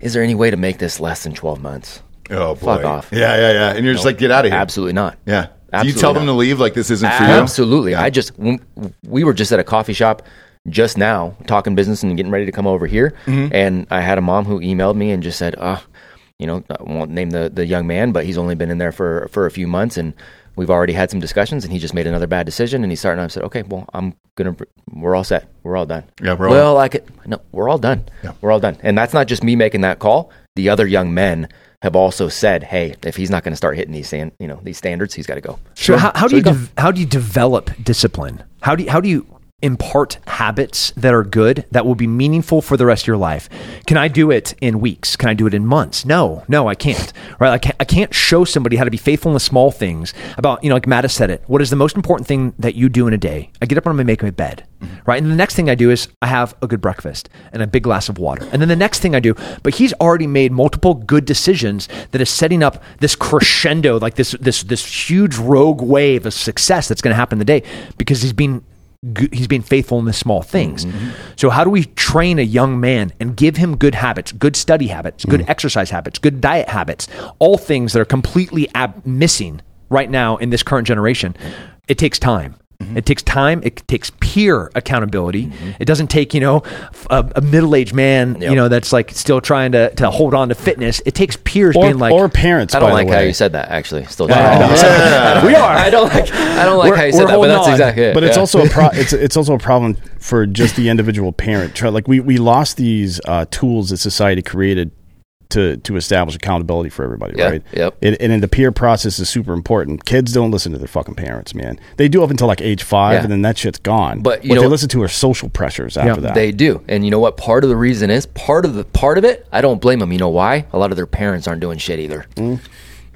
Speaker 5: Is there any way to make this less than twelve months?
Speaker 2: Oh boy.
Speaker 5: Fuck off.
Speaker 2: Yeah, yeah, yeah. And you're just like, get out of here.
Speaker 5: Absolutely not.
Speaker 2: Yeah. Do you
Speaker 5: Absolutely
Speaker 2: tell them to leave? Like this isn't for you.
Speaker 5: Absolutely. I just we were just at a coffee shop just now talking business and getting ready to come over here,
Speaker 2: Mm-hmm.
Speaker 5: and I had a mom who emailed me and just said, "Uh, you know, I won't name the the young man, but he's only been in there for for a few months and." We've already had some discussions, and he just made another bad decision. And he's starting. I said, "Okay, well, I'm gonna. We're all set. We're all done.
Speaker 2: Yeah, we're all-
Speaker 5: well, I could. No, we're all done.
Speaker 2: Yeah.
Speaker 5: We're all done. And that's not just me making that call. The other young men have also said, "Hey, if he's not going to start hitting these, stand, you know, these standards, he's got to go."
Speaker 3: So how, how do you
Speaker 5: we go.
Speaker 3: dev- how do you develop discipline? How do you, how do you impart habits that are good that will be meaningful for the rest of your life? Can I do it in weeks? Can I do it in months? No, no, I can't. Right? I can't, I can't show somebody how to be faithful in the small things. About you know, like Matt has said it. What is the most important thing that you do in a day? I get up and I'm make my bed. Mm-hmm. Right, and the next thing I do is I have a good breakfast and a big glass of water. And then the next thing I do, but he's already made multiple good decisions that is setting up this crescendo, like this this this huge rogue wave of success that's going to happen in the day because he's been he's being faithful in the small things. Mm-hmm. So how do we train a young man and give him good habits, good study habits, good mm. exercise habits, good diet habits, all things that are completely ab- missing right now in this current generation? It takes time. It takes time. It takes peer accountability. It doesn't take you know a middle aged man you know that's like still trying to, to hold on to fitness. It takes peers
Speaker 4: or,
Speaker 3: being like,
Speaker 4: or parents.
Speaker 5: I don't
Speaker 4: by
Speaker 5: like
Speaker 4: the
Speaker 5: how you said that. Actually, still.
Speaker 2: Yeah.
Speaker 3: we are.
Speaker 5: I don't like. I don't like
Speaker 3: We're-
Speaker 5: how you said that, but that's
Speaker 3: on.
Speaker 5: exactly it.
Speaker 4: But it's also a pro- (laughs) it's it's also a problem for just the individual parent. Like we we lost these uh, tools that society created to to establish accountability for everybody,
Speaker 5: Yeah,
Speaker 4: right?
Speaker 5: yep.
Speaker 4: And, and then the peer process is super important. Kids don't listen to their fucking parents, man. They do up until like age five,
Speaker 5: Yeah.
Speaker 4: and then that shit's gone.
Speaker 5: But, you
Speaker 4: what they
Speaker 5: know-
Speaker 4: listen to are social pressures after
Speaker 3: Yeah.
Speaker 4: that.
Speaker 5: They do, and you know what? Part of the reason is part of the part of it. I don't blame them. You know why? A lot of their parents aren't doing shit either. Hmm.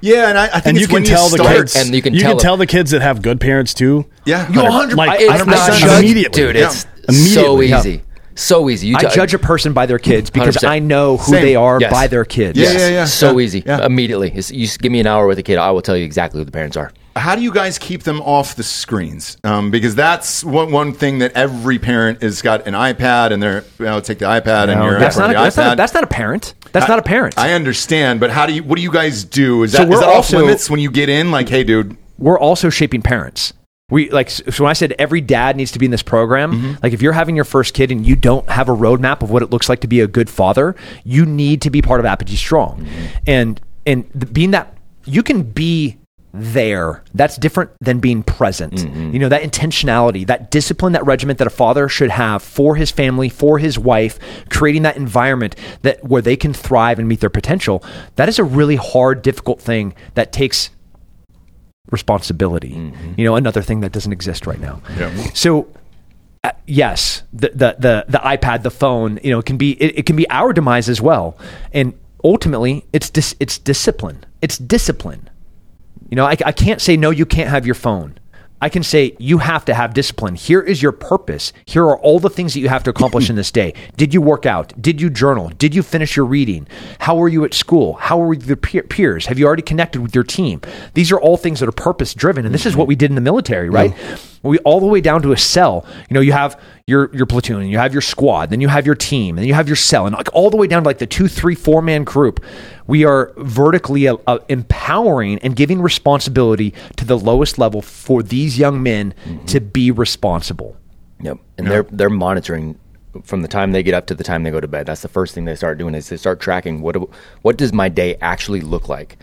Speaker 2: Yeah, and I, I think
Speaker 4: and
Speaker 2: it's
Speaker 4: you can
Speaker 2: when
Speaker 4: tell
Speaker 2: you
Speaker 4: the
Speaker 2: start,
Speaker 4: kids,
Speaker 5: and you can
Speaker 4: you
Speaker 5: tell
Speaker 4: can tell the kids that have good parents too.
Speaker 2: Yeah,
Speaker 3: You 100
Speaker 4: Like,
Speaker 3: I-
Speaker 5: It's
Speaker 3: 100%
Speaker 5: not
Speaker 3: judge-
Speaker 5: judge-
Speaker 4: immediately.
Speaker 5: dude. It's
Speaker 4: Immediately.
Speaker 5: so easy, so easy. You
Speaker 3: I
Speaker 5: t-
Speaker 3: judge a person by their kids because
Speaker 5: 100%.
Speaker 3: I know who
Speaker 2: Same.
Speaker 3: they are
Speaker 5: Yes.
Speaker 3: by their kids.
Speaker 2: Yeah, yeah, yeah.
Speaker 5: so
Speaker 2: Yeah.
Speaker 5: easy.
Speaker 2: Yeah.
Speaker 5: Immediately, It's- you give me an hour with a kid, I will tell you exactly who the parents are.
Speaker 2: How do you guys keep them off the screens? Um, because that's one, one thing that every parent has got an iPad and they're you know take the iPad and
Speaker 3: No,
Speaker 2: you're
Speaker 3: that's
Speaker 2: front
Speaker 3: not, a,
Speaker 2: of
Speaker 3: that's,
Speaker 2: the
Speaker 3: not
Speaker 2: iPad.
Speaker 3: a, that's not a parent. That's not a parent.
Speaker 2: I understand, but how do you? What do you guys do? Is
Speaker 3: So we're
Speaker 2: that
Speaker 3: also-
Speaker 2: off limits when you get in? Like, hey, dude,
Speaker 3: we're also shaping parents. We like so when I said every dad needs to be in this program,
Speaker 2: Mm-hmm.
Speaker 3: like if you're having your first kid and you don't have a roadmap of what it looks like to be a good father, you need to be part of Apogee Strong.
Speaker 2: Mm-hmm.
Speaker 3: And and the, being that you can be there, that's different than being present.
Speaker 2: Mm-hmm.
Speaker 3: You know, that intentionality, that discipline, that regiment that a father should have for his family, for his wife, creating that environment that where they can thrive and meet their potential. That is a really hard, difficult thing that takes responsibility. You know, another thing that doesn't exist right now. So uh, yes, the, the the the iPad, the phone, you know, it can be it, it can be our demise as well. And ultimately, it's dis, it's discipline. It's discipline. You know, I, I can't say no. You can't have your phone. I can say you have to have discipline. Here is your purpose. Here are all the things that you have to accomplish in this day. Did you work out? Did you journal? Did you finish your reading? How were you at school? How were your peers? Have you already connected with your team? These are all things that are purpose driven, and this is what we did in the military, right? We all the way down to a cell. You know, you have your your platoon, and you have your squad, then you have your team, and then you have your cell, and like all the way down to like the two, three, four man group. We are vertically uh, uh, empowering and giving responsibility to the lowest level for these young men to be responsible.
Speaker 5: Yep. And they're they're monitoring from the time they get up to the time they go to bed. That's the first thing they start doing is they start tracking what do- what does my day actually look like,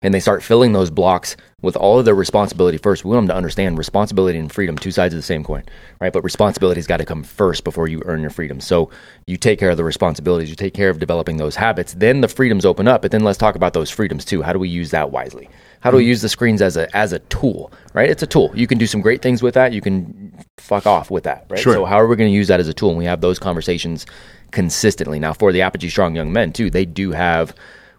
Speaker 5: and they start filling those blocks with all of their responsibility first. We want them to understand responsibility and freedom, two sides of the same coin, right? But responsibility's got to come first before you earn your freedom. So you take care of the responsibilities, you take care of developing those habits, then the freedoms open up. But then let's talk about those freedoms too. How do we use that wisely? How do we mm-hmm. use the screens as a as a tool, right? It's a tool. You can do some great things with that. You can fuck off with that, right?
Speaker 2: Sure.
Speaker 5: So how are we going to use that as a tool? And we have those conversations consistently. Now, for the Apogee Strong Young Men too, they do have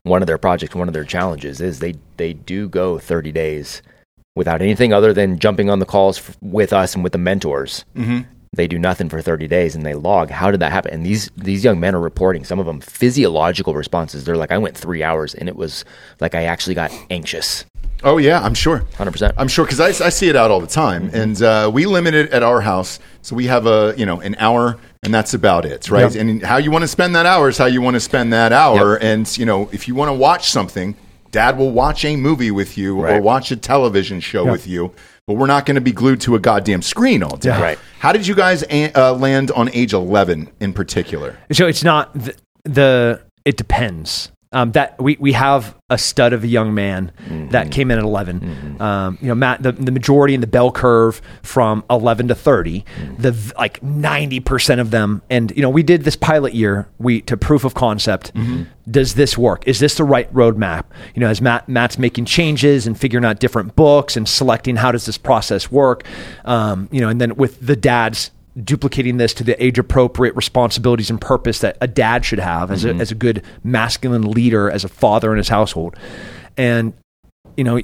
Speaker 5: one of their projects, one of their challenges is they they do go 30 days without anything other than jumping on the calls f- with us and with the mentors. Mm-hmm. They do nothing for 30 days and they log. How did that happen? And these these young men are reporting some of them physiological responses. They're like, I went three hours and it was like I actually got anxious.
Speaker 2: Oh yeah, I'm sure.
Speaker 5: 100%.
Speaker 2: I'm sure because I, I see it out all the time, and uh, we limit it at our house. So we have a you know an hour, and that's about it, right? And how you want to spend that hour is how you want to spend that hour.
Speaker 5: Yep.
Speaker 2: And you know if you want to watch something, Dad will watch a movie with you or watch a television show with you. But we're not going to be glued to a goddamn screen all day.
Speaker 5: Right.
Speaker 2: How did you guys a- uh, land on age 11 in particular?
Speaker 3: So it's not the, the it depends. Um, that we, we have a stud of a young man that came in at 11. Um, you know, Matt, the, the majority in the bell curve from 11 to 30, the like 90% of them. And, you know, we did this pilot year we to proof of concept. Does this work? Is this the right roadmap? You know, as Matt, Matt's making changes and figuring out different books and selecting how does this process work? Um, you know, and then with the dads duplicating this to the age appropriate responsibilities and purpose that a dad should have as, a, mm-hmm. as a good masculine leader, as a father in his household. And, you know,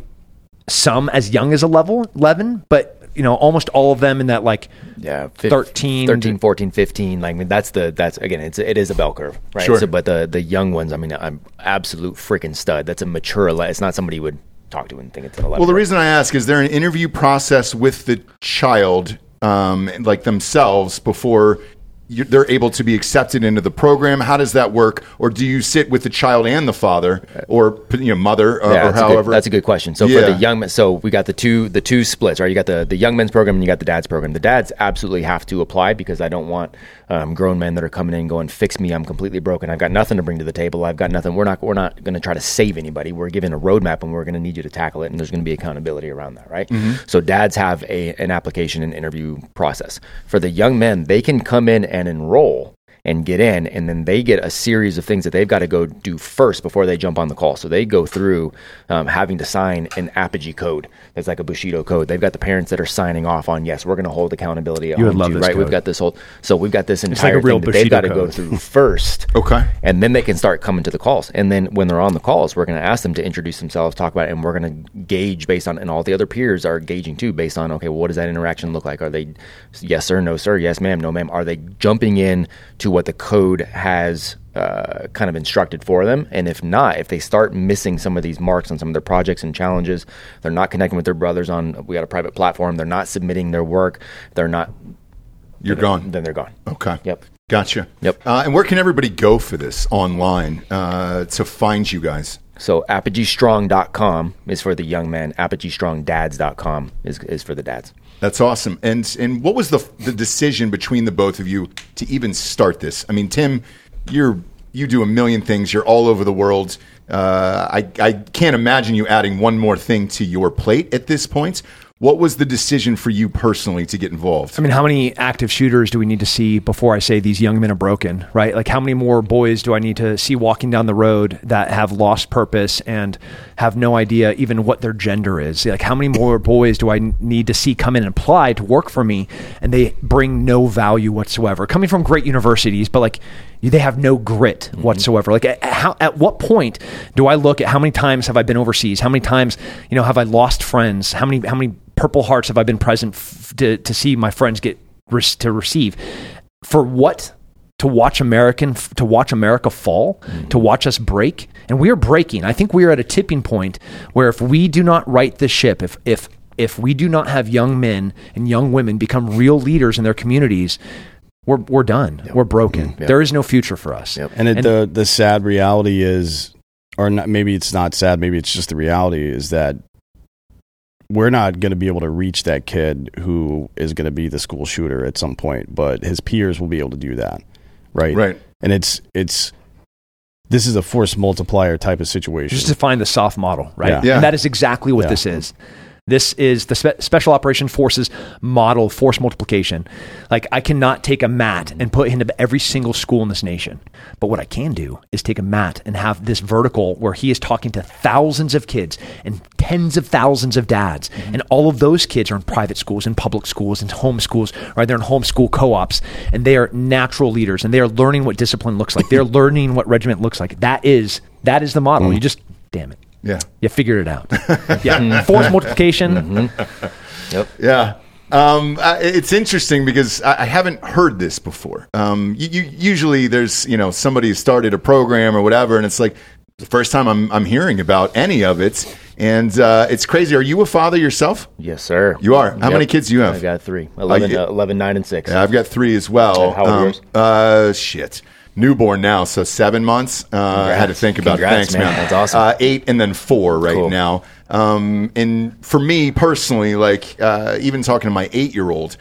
Speaker 3: some as young as a level 11, but, you know, almost all of them in that like
Speaker 5: yeah, fif-
Speaker 3: 13
Speaker 5: 13 14 15 like I mean, that's the that's again it's it is a bell curve right
Speaker 2: Sure.
Speaker 5: so, but the the young ones i mean i'm absolute freaking stud that's a mature ele- it's not somebody you would talk to and think it's an 11
Speaker 2: Well, the reason I ask is there an interview process with the child, um, like themselves, before you, they're able to be accepted into the program? How does that work? Or do you sit with the child and the father, or you know, mother, or,
Speaker 5: Yeah,
Speaker 2: or
Speaker 5: a
Speaker 2: however?
Speaker 5: good, that's a good question. So
Speaker 2: Yeah.
Speaker 5: for the young men, so we got the two the two splits, right? You got the the young men's program and you got the dad's program. The dads absolutely have to apply because I don't want um, grown men that are coming in going, "Fix me, I'm completely broken. I've got nothing to bring to the table. I've got nothing. We're not we're not going to try to save anybody. We're given a roadmap and we're going to need you to tackle it. And there's going to be accountability around that, right? So dads have a an application and interview process for the young men. They can come in and enroll and get in, and then they get a series of things that they've got to go do first before they jump on the call. So they go through um, having to sign an Apogee code. That's like a Bushido code. They've got the parents that are signing off on yes, we're going to hold accountability.
Speaker 3: You
Speaker 5: would
Speaker 3: love
Speaker 5: you,
Speaker 3: this
Speaker 5: right? We've got this whole. So we've got this
Speaker 3: like
Speaker 5: entire
Speaker 3: a real
Speaker 5: thing that they've got to go through first. (laughs)
Speaker 2: Okay.
Speaker 5: And then they can start coming to the calls. And then when they're on the calls, we're going to ask them to introduce themselves, talk about it, and we're going to gauge based on, and all the other peers are gauging too, based on, okay, well, what does that interaction look like? Are they yes sir, no sir, yes ma'am, no ma'am? Are they jumping in to what the code has uh, kind of instructed for them? And if not, if they start missing some of these marks on some of their projects and challenges, they're not connecting with their brothers on, we got a private platform, they're not submitting their work, they're not,
Speaker 2: You're gone.
Speaker 5: then they're gone.
Speaker 2: Okay.
Speaker 5: Yep.
Speaker 2: Gotcha.
Speaker 5: Yep.
Speaker 2: Uh, and where can everybody go for this online uh, to find you guys?
Speaker 5: So apogeestrong.com is for the young men. ApogeeStrongDads.com is, is for the dads.
Speaker 2: That's awesome. And and what was the the decision between the both of you to even start this? I mean, Tim, you're you do a million things. You're all over the world. Uh, I I can't imagine you adding one more thing to your plate at this point. What was the decision for you personally to get involved?
Speaker 3: I mean, how many active shooters do we need to see before I say these young men are broken, right? Like, how many more boys do I need to see walking down the road that have lost purpose and have no idea even what their gender is? Like, how many more boys do I need to see come in and apply to work for me and they bring no value whatsoever? Coming from great universities, but like, they have no grit mm-hmm. whatsoever. Like, at, how, at what point do I look at how many times have I been overseas? How many times, you know, have I lost friends? How many, how many Purple Hearts have I been present f- to, to see my friends get to receive? For what? To watch American, to watch America fall, mm-hmm. to watch us break, and we are breaking. I think we are at a tipping point where if we do not right the ship, if if if we do not have young men and young women become real leaders in their communities, we're we're done. We're broken. Mm-hmm. There is no future for us.
Speaker 5: Yep.
Speaker 4: And, it, the the sad reality is, or not, maybe it's not sad. Maybe it's just the reality is that we're not going to be able to reach that kid who is going to be the school shooter at some point, but his peers will be able to do that, right?
Speaker 2: Right.
Speaker 4: And it's it's this is a force multiplier type of situation.
Speaker 3: just to find the SOF model, right?
Speaker 4: Yeah.
Speaker 2: Yeah.
Speaker 3: And that is exactly what
Speaker 4: Yeah.
Speaker 3: this is. This is the spe- Special Operation Forces model force multiplication. Like, I cannot take a Matt and put it into every single school in this nation. But what I can do is take a Matt and have this vertical where he is talking to thousands of kids and tens of thousands of dads. Mm-hmm. And all of those kids are in private schools, in public schools, in home schools, right? They're in homeschool co ops, and they are natural leaders and they are learning what discipline looks like. They're (laughs) learning what regiment looks like. That is that is the model. You mm-hmm. just, damn it.
Speaker 2: Yeah.
Speaker 3: You figured it out. (laughs) yeah. Force multiplication. (laughs) Yep.
Speaker 2: Yeah. Um, uh, it's interesting because I, I haven't heard this before. Um, you, you, usually there's, you know, somebody started a program or whatever, and it's like the first time I'm, I'm hearing about any of it. And uh, it's crazy. Are you a father yourself?
Speaker 5: Yes, sir.
Speaker 2: You are? How many kids do you have?
Speaker 5: I've got three 11,
Speaker 2: you-
Speaker 5: uh, 11 9, and 6.
Speaker 2: Yeah, I've got three as well.
Speaker 5: And how old are
Speaker 2: Um,
Speaker 5: yours?
Speaker 2: Uh, shit. Newborn now, so seven months. Uh, I had to think about it.
Speaker 5: Congrats,
Speaker 2: Thanks,
Speaker 5: man.
Speaker 2: man.
Speaker 5: That's awesome.
Speaker 2: Uh, eight and then four right
Speaker 5: Cool.
Speaker 2: now. Um, and for me personally, like uh, even talking to my eight-year-old,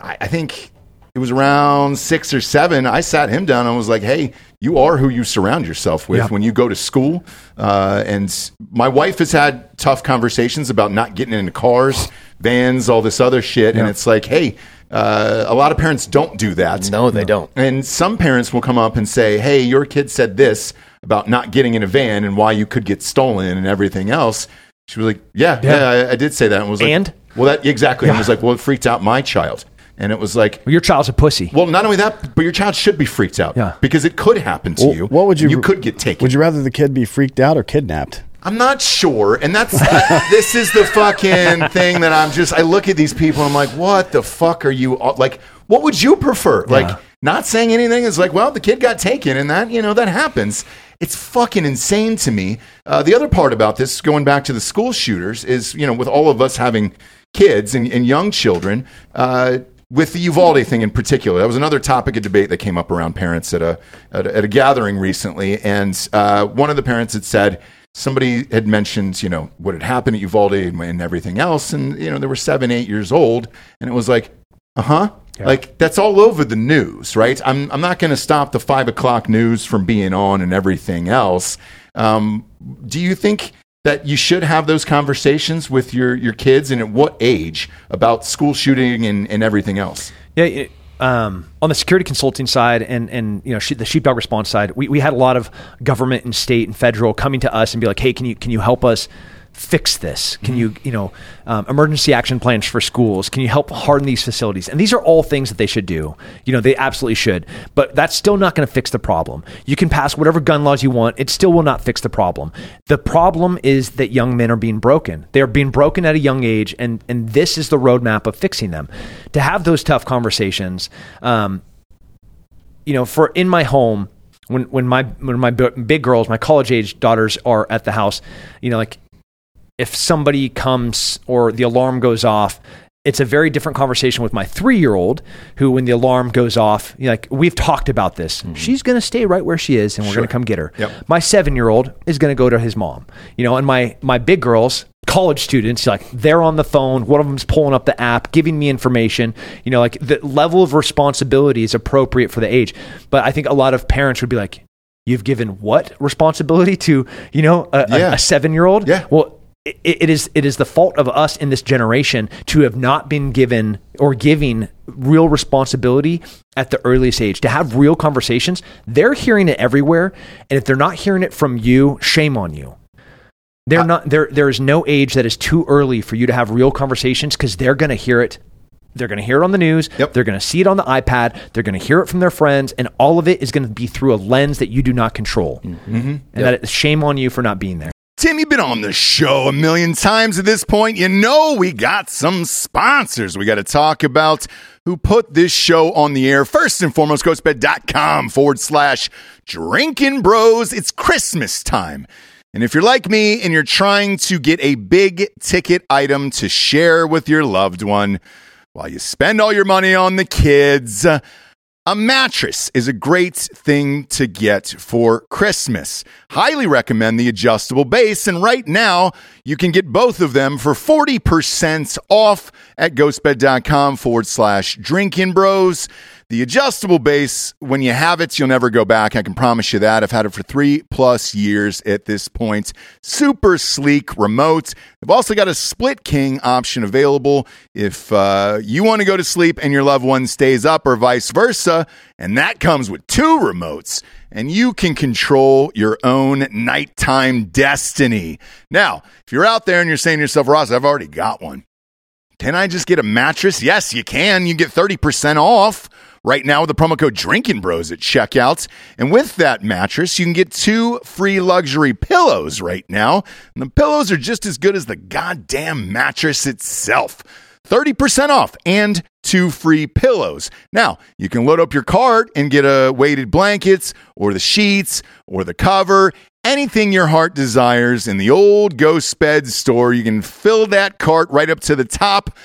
Speaker 2: I, I think it was around six or seven. I sat him down and was like, "Hey, you are who you surround yourself with
Speaker 3: Yeah.
Speaker 2: when you go to school." Uh, and my wife has had tough conversations about not getting into cars, vans, all this other shit. And it's like, hey, uh, a lot of parents don't do that.
Speaker 5: No, they don't.
Speaker 2: And some parents will come up and say, "Hey, your kid said this about not getting in a van and why you could get stolen and everything else." She was like, "Yeah, yeah, I, I did say that." And was like,
Speaker 3: And?
Speaker 2: well, that exactly." And was like, "Well, it freaked out my child." And it was like,
Speaker 3: Your child's a pussy.
Speaker 2: well, not only that, but your child should be freaked out
Speaker 3: Yeah.
Speaker 2: because it could happen to
Speaker 4: Well,
Speaker 2: you.
Speaker 4: What would you?
Speaker 2: You could get taken.
Speaker 4: Would you rather the kid be freaked out or kidnapped?
Speaker 2: I'm not sure, and that's (laughs) this is the fucking thing that I'm just. I look at these people, and I'm like, what the fuck are you like? What would you prefer? Like, not saying anything is like, well, the kid got taken, and that you know that happens. It's fucking insane to me. Uh, the other part about this, going back to the school shooters, is you know with all of us having kids and, and young children. Uh, with the Uvalde thing in particular, that was another topic of debate that came up around parents at a at a, at a gathering recently, and uh, one of the parents had said somebody had mentioned, you know, what had happened at Uvalde and, and everything else, and you know they were seven, eight years old, and it was like, uh huh. Like that's all over the news, right? I'm I'm not going to stop the five o'clock news from being on and everything else. Um, do you think that you should have those conversations with your your kids, and at what age about school shooting and, and everything else?
Speaker 3: Yeah. it- um, on the security consulting side and and you know the sheepdog response side, we, we had a lot of government and state and federal coming to us and be like, hey, can you can you help us fix this? Can you you know um, emergency action plans for schools? Can you help harden these facilities? And these are all things that they should do. You know they absolutely should, but that's still not going to fix the problem. You can pass whatever gun laws you want, it still will not fix the problem. The problem is that young men are being broken. They are being broken at a young age, and and this is the roadmap of fixing them. To have those tough conversations. Um, you know, for in my home, when when my when my big girls, my college age daughters are at the house, you know, like if somebody comes or the alarm goes off, it's a very different conversation with my three year old, who when the alarm goes off, you know, like we've talked about this, mm-hmm. she's going to stay right where she is, and we're going to come get her.
Speaker 2: Yep.
Speaker 3: My seven year old is going to go to his mom, you know, and my my big girls. College students, like they're on the phone. One of them's pulling up the app, giving me information. You know, like the level of responsibility is appropriate for the age. But I think a lot of parents would be like, "You've given what responsibility to you know a, a- a seven year old?"
Speaker 2: Yeah.
Speaker 3: Well, it, it is it is the fault of us in this generation to have not been given or giving real responsibility at the earliest age to have real conversations. They're hearing it everywhere, and if they're not hearing it from you, shame on you. They're not there. There is no age that is too early for you to have real conversations because they're going to hear it. They're going to hear it on the news.
Speaker 2: Yep.
Speaker 3: They're going to see it on the iPad. They're going to hear it from their friends, and all of it is going to be through a lens that you do not control. Mm-hmm. And that shame on you for not being there.
Speaker 2: Tim, you've been on the show a million times at this point. You know we got some sponsors we got to talk about who put this show on the air. First and foremost, ghostbed.com forward slash Drinkin' Bros. It's Christmas time. And if you're like me and you're trying to get a big ticket item to share with your loved one while you spend all your money on the kids, a mattress is a great thing to get for Christmas. Highly recommend the adjustable base, and right now you can get both of them for 40% off at ghostbed.com forward slash Drinkin' Bros. The adjustable base, when you have it, you'll never go back. I can promise you that. I've had it for three plus years at this point. Super sleek remote. They've also got a split king option available if uh, you want to go to sleep and your loved one stays up, or vice versa. And that comes with two remotes, and you can control your own nighttime destiny. Now, if you're out there and you're saying to yourself, Ross, I've already got one. Can I just get a mattress? Yes, you can. You get 30% off right now with the promo code Drinkin' Bros at checkout. And with that mattress, you can get two free luxury pillows right now. And the pillows are just as good as the goddamn mattress itself. 30% off and two free pillows. Now, you can load up your cart and get a weighted blankets or the sheets or the cover anything your heart desires in the old GhostBed store. You can fill that cart right up to the top.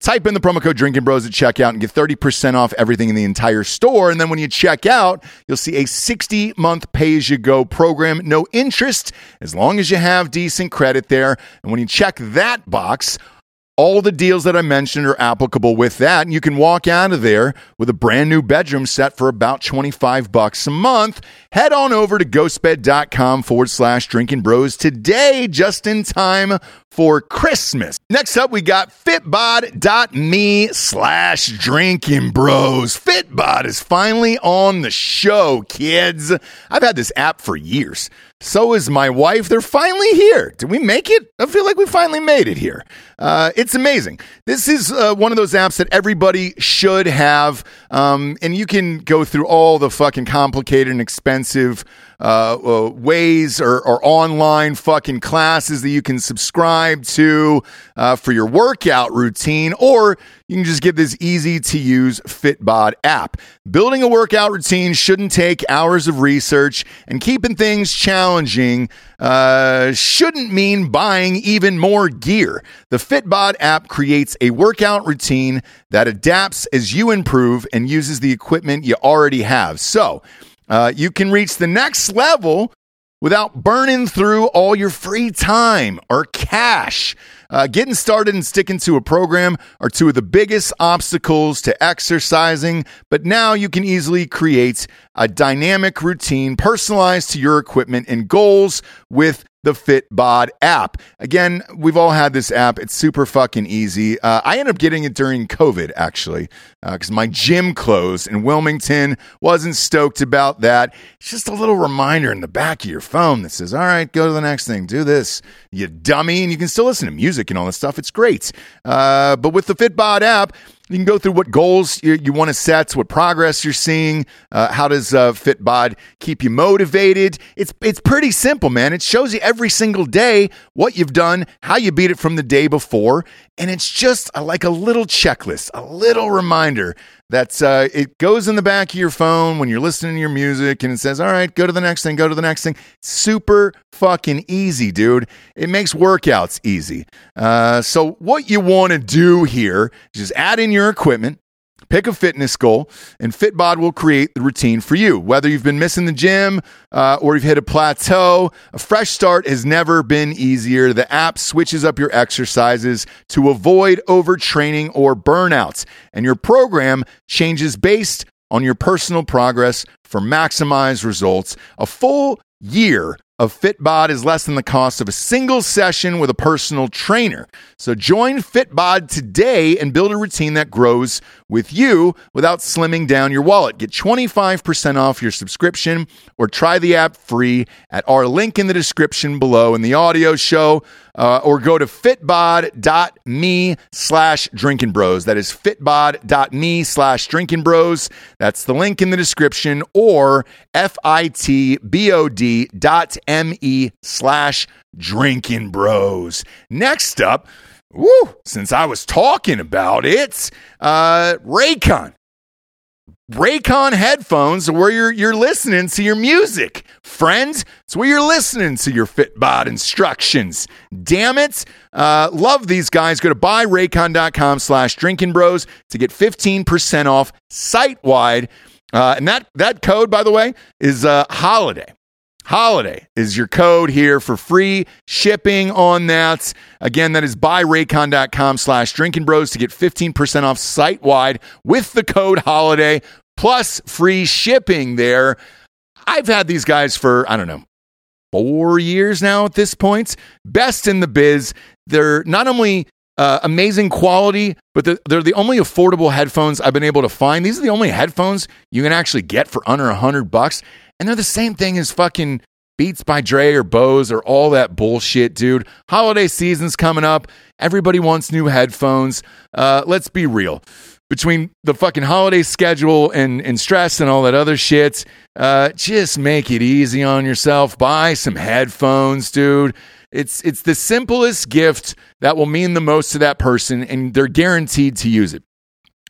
Speaker 2: Type in the promo code Drinkin' Bros at checkout and get 30% off everything in the entire store. And then when you check out, you'll see a 60 month pay as you go program. No interest as long as you have decent credit there. And when you check that box, all the deals that I mentioned are applicable with that. And you can walk out of there with a brand new bedroom set for about 25 bucks a month. Head on over to ghostbed.com forward slash Drinkin' Bros today, just in time for Christmas. Next up, we got fitbod.me slash Drinkin' Bros. Fitbod is finally on the show, kids. I've had this app for years. So is my wife. They're finally here. Did we make it? I feel like we finally made it here. Uh, it's amazing. This is uh, one of those apps that everybody should have. Um, and you can go through all the fucking complicated and expensive uh, uh, ways or, or online fucking classes that you can subscribe to uh, for your workout routine, or you can just get this easy to use Fitbod app. Building a workout routine shouldn't take hours of research, and keeping things challenging uh, shouldn't mean buying even more gear. The Fitbod app creates a workout routine that adapts as you improve and uses the equipment you already have. So uh, you can reach the next level without burning through all your free time or cash. Uh, getting started and sticking to a program are two of the biggest obstacles to exercising, but now you can easily create a dynamic routine personalized to your equipment and goals with the Fitbod app. Again, we've all had this app. It's super fucking easy. Uh, I ended up getting it during COVID, actually, because my gym closed in Wilmington. Wasn't stoked about that. It's just a little reminder in the back of your phone that says, all right, go to the next thing, do this, you dummy. And you can still listen to music and all this stuff. It's great. Uh, but with the Fitbod app, you can go through what goals you, you want to set, what progress you're seeing. Uh, how does uh, Fitbod keep you motivated? It's it's pretty simple, man. It shows you every single day what you've done, how you beat it from the day before, and it's just a, like a little checklist, a little reminder that uh, it goes in the back of your phone when you're listening to your music, and it says, "All right, go to the next thing, go to the next thing." Super fucking easy, dude. It makes workouts easy. Uh, so what you want to do here is just add in your equipment. Pick a fitness goal, and Fitbod will create the routine for you. Whether you've been missing the gym uh, or you've hit a plateau, a fresh start has never been easier. The app switches up your exercises to avoid overtraining or burnouts, and your program changes based on your personal progress for maximized results. A full year of Fitbod is less than the cost of a single session with a personal trainer. So join Fitbod today and build a routine that grows with you without slimming down your wallet. Get 25% off your subscription or try the app free at our link in the description below in the audio show uh, or go to fitbod.me slash Drinkin' Bros. That is fitbod.me slash Drinkin' Bros. That's the link in the description or F-I-T-B-O-D dot M-E slash Drinkin' Bros. Next up, woo, since I was talking about it, uh, Raycon. Raycon headphones where you're, you're listening to your music. Friends, it's where you're listening to your Fitbod instructions. Damn it. Uh, love these guys. Go to buyraycon.com slash Drinkin' Bros to get 15% off site wide. Uh, and that, that code, by the way, is uh, holiday. Holiday is your code here for free shipping on that. Again, that is buyraycon.com slash Drinkin' Bros to get 15% off site wide with the code holiday plus free shipping there. I've had these guys for, I don't know, four years now at this point. Best in the biz. They're not only uh, amazing quality, but they're, they're the only affordable headphones I've been able to find. These are the only headphones you can actually get for under a hundred bucks. And they're the same thing as fucking Beats by Dre or Bose or all that bullshit, dude. Holiday season's coming up. Everybody wants new headphones. Uh, let's be real. Between the fucking holiday schedule and, and stress and all that other shit, uh, just make it easy on yourself. Buy some headphones, dude. It's it's the simplest gift that will mean the most to that person, and they're guaranteed to use it.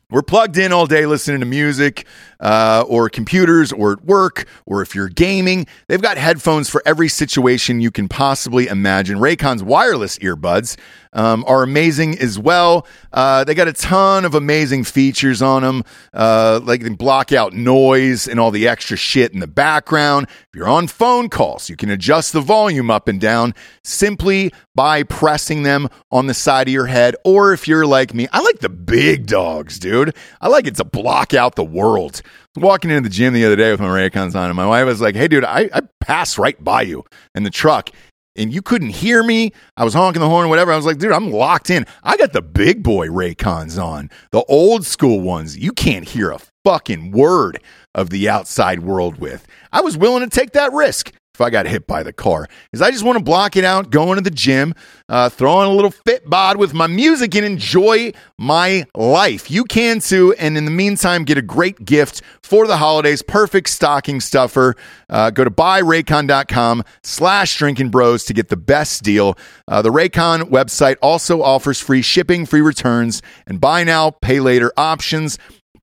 Speaker 2: We're plugged in all day listening to music uh, or computers or at work or if you're gaming. They've got headphones for every situation you can possibly imagine. Raycon's wireless earbuds um, are amazing as well. Uh, they got a ton of amazing features on them, uh, like they block out noise and all the extra shit in the background. If you're on phone calls, you can adjust the volume up and down simply by pressing them on the side of your head. Or if you're like me, I like the big dogs, dude. I like it to block out the world. Walking into the gym the other day with my Raycons on, and my wife was like, "Hey, dude, I, I passed right by you in the truck, and you couldn't hear me. I was honking the horn, whatever. I was like, dude, I'm locked in. I got the big boy Raycons on, the old school ones. You can't hear a fucking word of the outside world with. I was willing to take that risk. If I got hit by the car is I just want to block it out, going to the gym, uh, throw on a little Fitbod with my music and enjoy my life. You can too. And in the meantime, get a great gift for the holidays. Perfect stocking stuffer. Uh, go to buyraycon.com slash Drinkin' Bros to get the best deal. Uh, the Raycon website also offers free shipping, free returns, and buy now, pay later options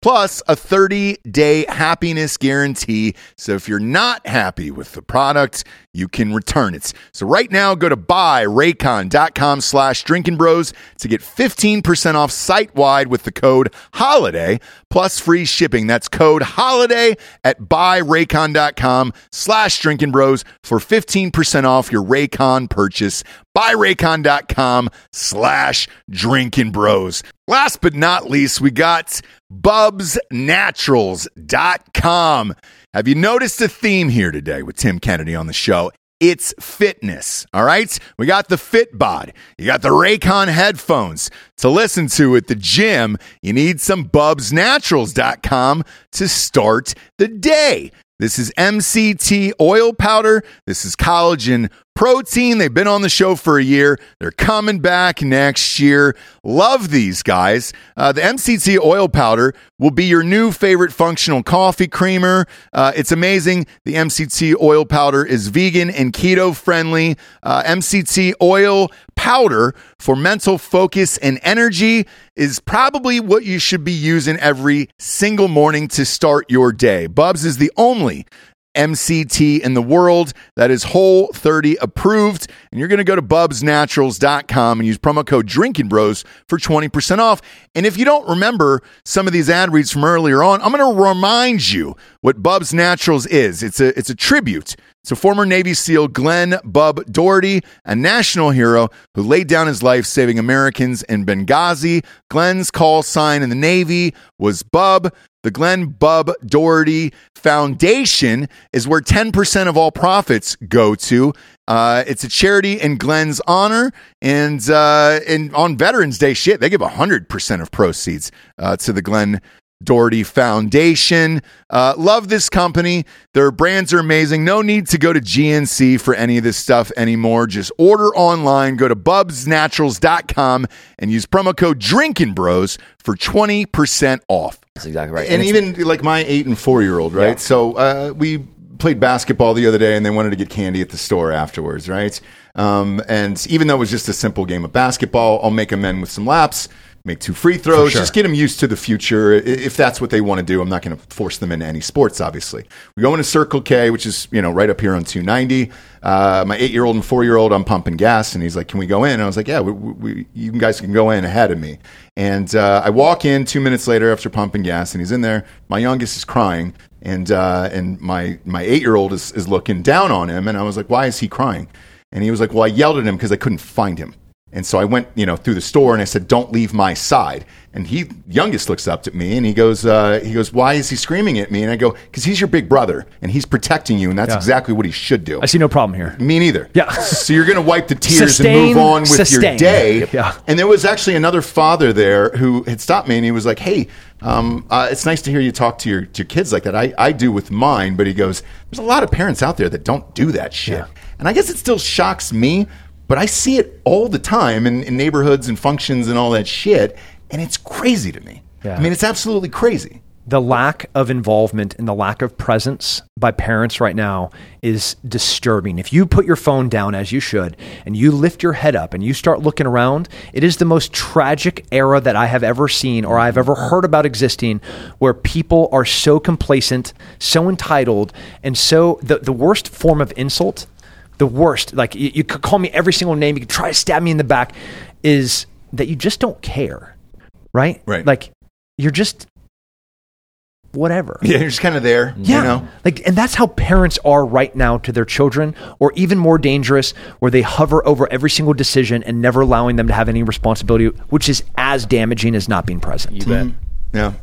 Speaker 2: plus a 30 day happiness guarantee. So if you're not happy with the product, you can return it. So right now, go to buyraycon.com slash Drinkin' Bros to get 15% off site wide with the code HOLIDAY plus free shipping. That's code HOLIDAY at buyraycon.com slash Drinkin' Bros for 15% off your Raycon purchase. Buyraycon.com slash Drinkin' Bros. Last but not least, we got bubsnaturals.com. Have you noticed a theme here today with Tim Kennedy on the show? It's fitness. All right. We got the Fitbod. You got the Raycon headphones to listen to at the gym. You need some bubsnaturals.com to start the day. This is MCT oil powder. This is collagen protein. They've been on the show for a year. They're coming back next year. Love these guys. Uh, the MCT oil powder will be your new favorite functional coffee creamer. Uh, it's amazing. The MCT oil powder is vegan and keto friendly. Uh, MCT oil powder for mental focus and energy is probably what you should be using every single morning to start your day. Bubs is the only MCT in the world that is Whole30 approved. And you're going to go to bubsnaturals.com and use promo code Drinkin' Bros for 20% off. And if you don't remember some of these ad reads from earlier on, I'm going to remind you what Bubs Naturals is. It's a, it's a tribute to former Navy SEAL Glenn Bub Doherty, a national hero who laid down his life saving Americans in Benghazi. Glenn's call sign in the Navy was Bub. The Glenn Bub Doherty Foundation is where 10% of all profits go to. Uh, it's a charity in Glenn's honor, and uh, and on Veterans Day, shit, they give 100% of proceeds uh, to the Glenn Doherty Foundation. Uh, love this company. Their brands are amazing. No need to go to GNC for any of this stuff anymore. Just order online. Go to bubsnaturals.com and use promo code Drinkin' Bros for 20% off.
Speaker 5: That's exactly right.
Speaker 2: And,
Speaker 5: it's-
Speaker 2: even like my eight and four year old, right?
Speaker 5: Yeah.
Speaker 2: So uh, we played basketball the other day, and they wanted to get candy at the store afterwards, right? Um, and even though it was just a simple game of basketball, I'll make them in with some laps, make two free throws,
Speaker 3: sure.
Speaker 2: just get them used to the future. If that's what they want to do, I'm not going to force them into any sports. Obviously, we go into Circle K, which is you know right up here on 290. Uh, my eight year old and four year old, I'm pumping gas, and he's like, "Can we go in?" And I was like, "Yeah, we, we, you guys can go in ahead of me." And uh, I walk in two minutes later after pumping gas, and he's in there. My youngest is crying, and uh, and my my eight year old is is looking down on him, and I was like, "Why is he crying?" And he was like, "Well, I yelled at him because I couldn't find him." And so I went, you know, through the store and I said, "Don't leave my side." And he, youngest, looks up at me and he goes, uh, "He goes, why is he screaming at me?" And I go, "Because he's your big brother and he's protecting you, and that's
Speaker 3: Yeah.
Speaker 2: exactly what he should do."
Speaker 3: I see no problem here.
Speaker 2: Me neither.
Speaker 3: Yeah.
Speaker 2: So you're going to wipe the tears
Speaker 3: Sustain,
Speaker 2: and move on with your day.
Speaker 3: Yeah.
Speaker 2: And there was actually another father there who had stopped me and he was like, "Hey, um, uh, it's nice to hear you talk to your to your kids like that. I, I do with mine, but he goes, there's a lot of parents out there that don't do that shit.
Speaker 3: Yeah.
Speaker 2: And I guess it still shocks me, but I see it all the time in, in neighborhoods and functions and all that shit, and it's crazy to me.
Speaker 3: Yeah.
Speaker 2: I mean, it's absolutely crazy.
Speaker 3: the lack of involvement and the lack of presence by parents right now is disturbing. If you put your phone down as you should and you lift your head up and you start looking around, it is the most tragic era that I have ever seen or I've ever heard about existing where people are so complacent, so entitled, and so the, the worst form of insult, the worst, like you, you could call me every single name, you could try to stab me in the back, is that you just don't care. Right?
Speaker 2: Right.
Speaker 3: Like you're just whatever.
Speaker 2: Yeah, you're just kind of there.
Speaker 3: Yeah.
Speaker 2: You know?
Speaker 3: Like and that's how parents are right now to their children or even more dangerous where they hover over every single decision and never allowing them to have any responsibility which is as damaging as not being present.
Speaker 5: you bet.
Speaker 2: Yeah.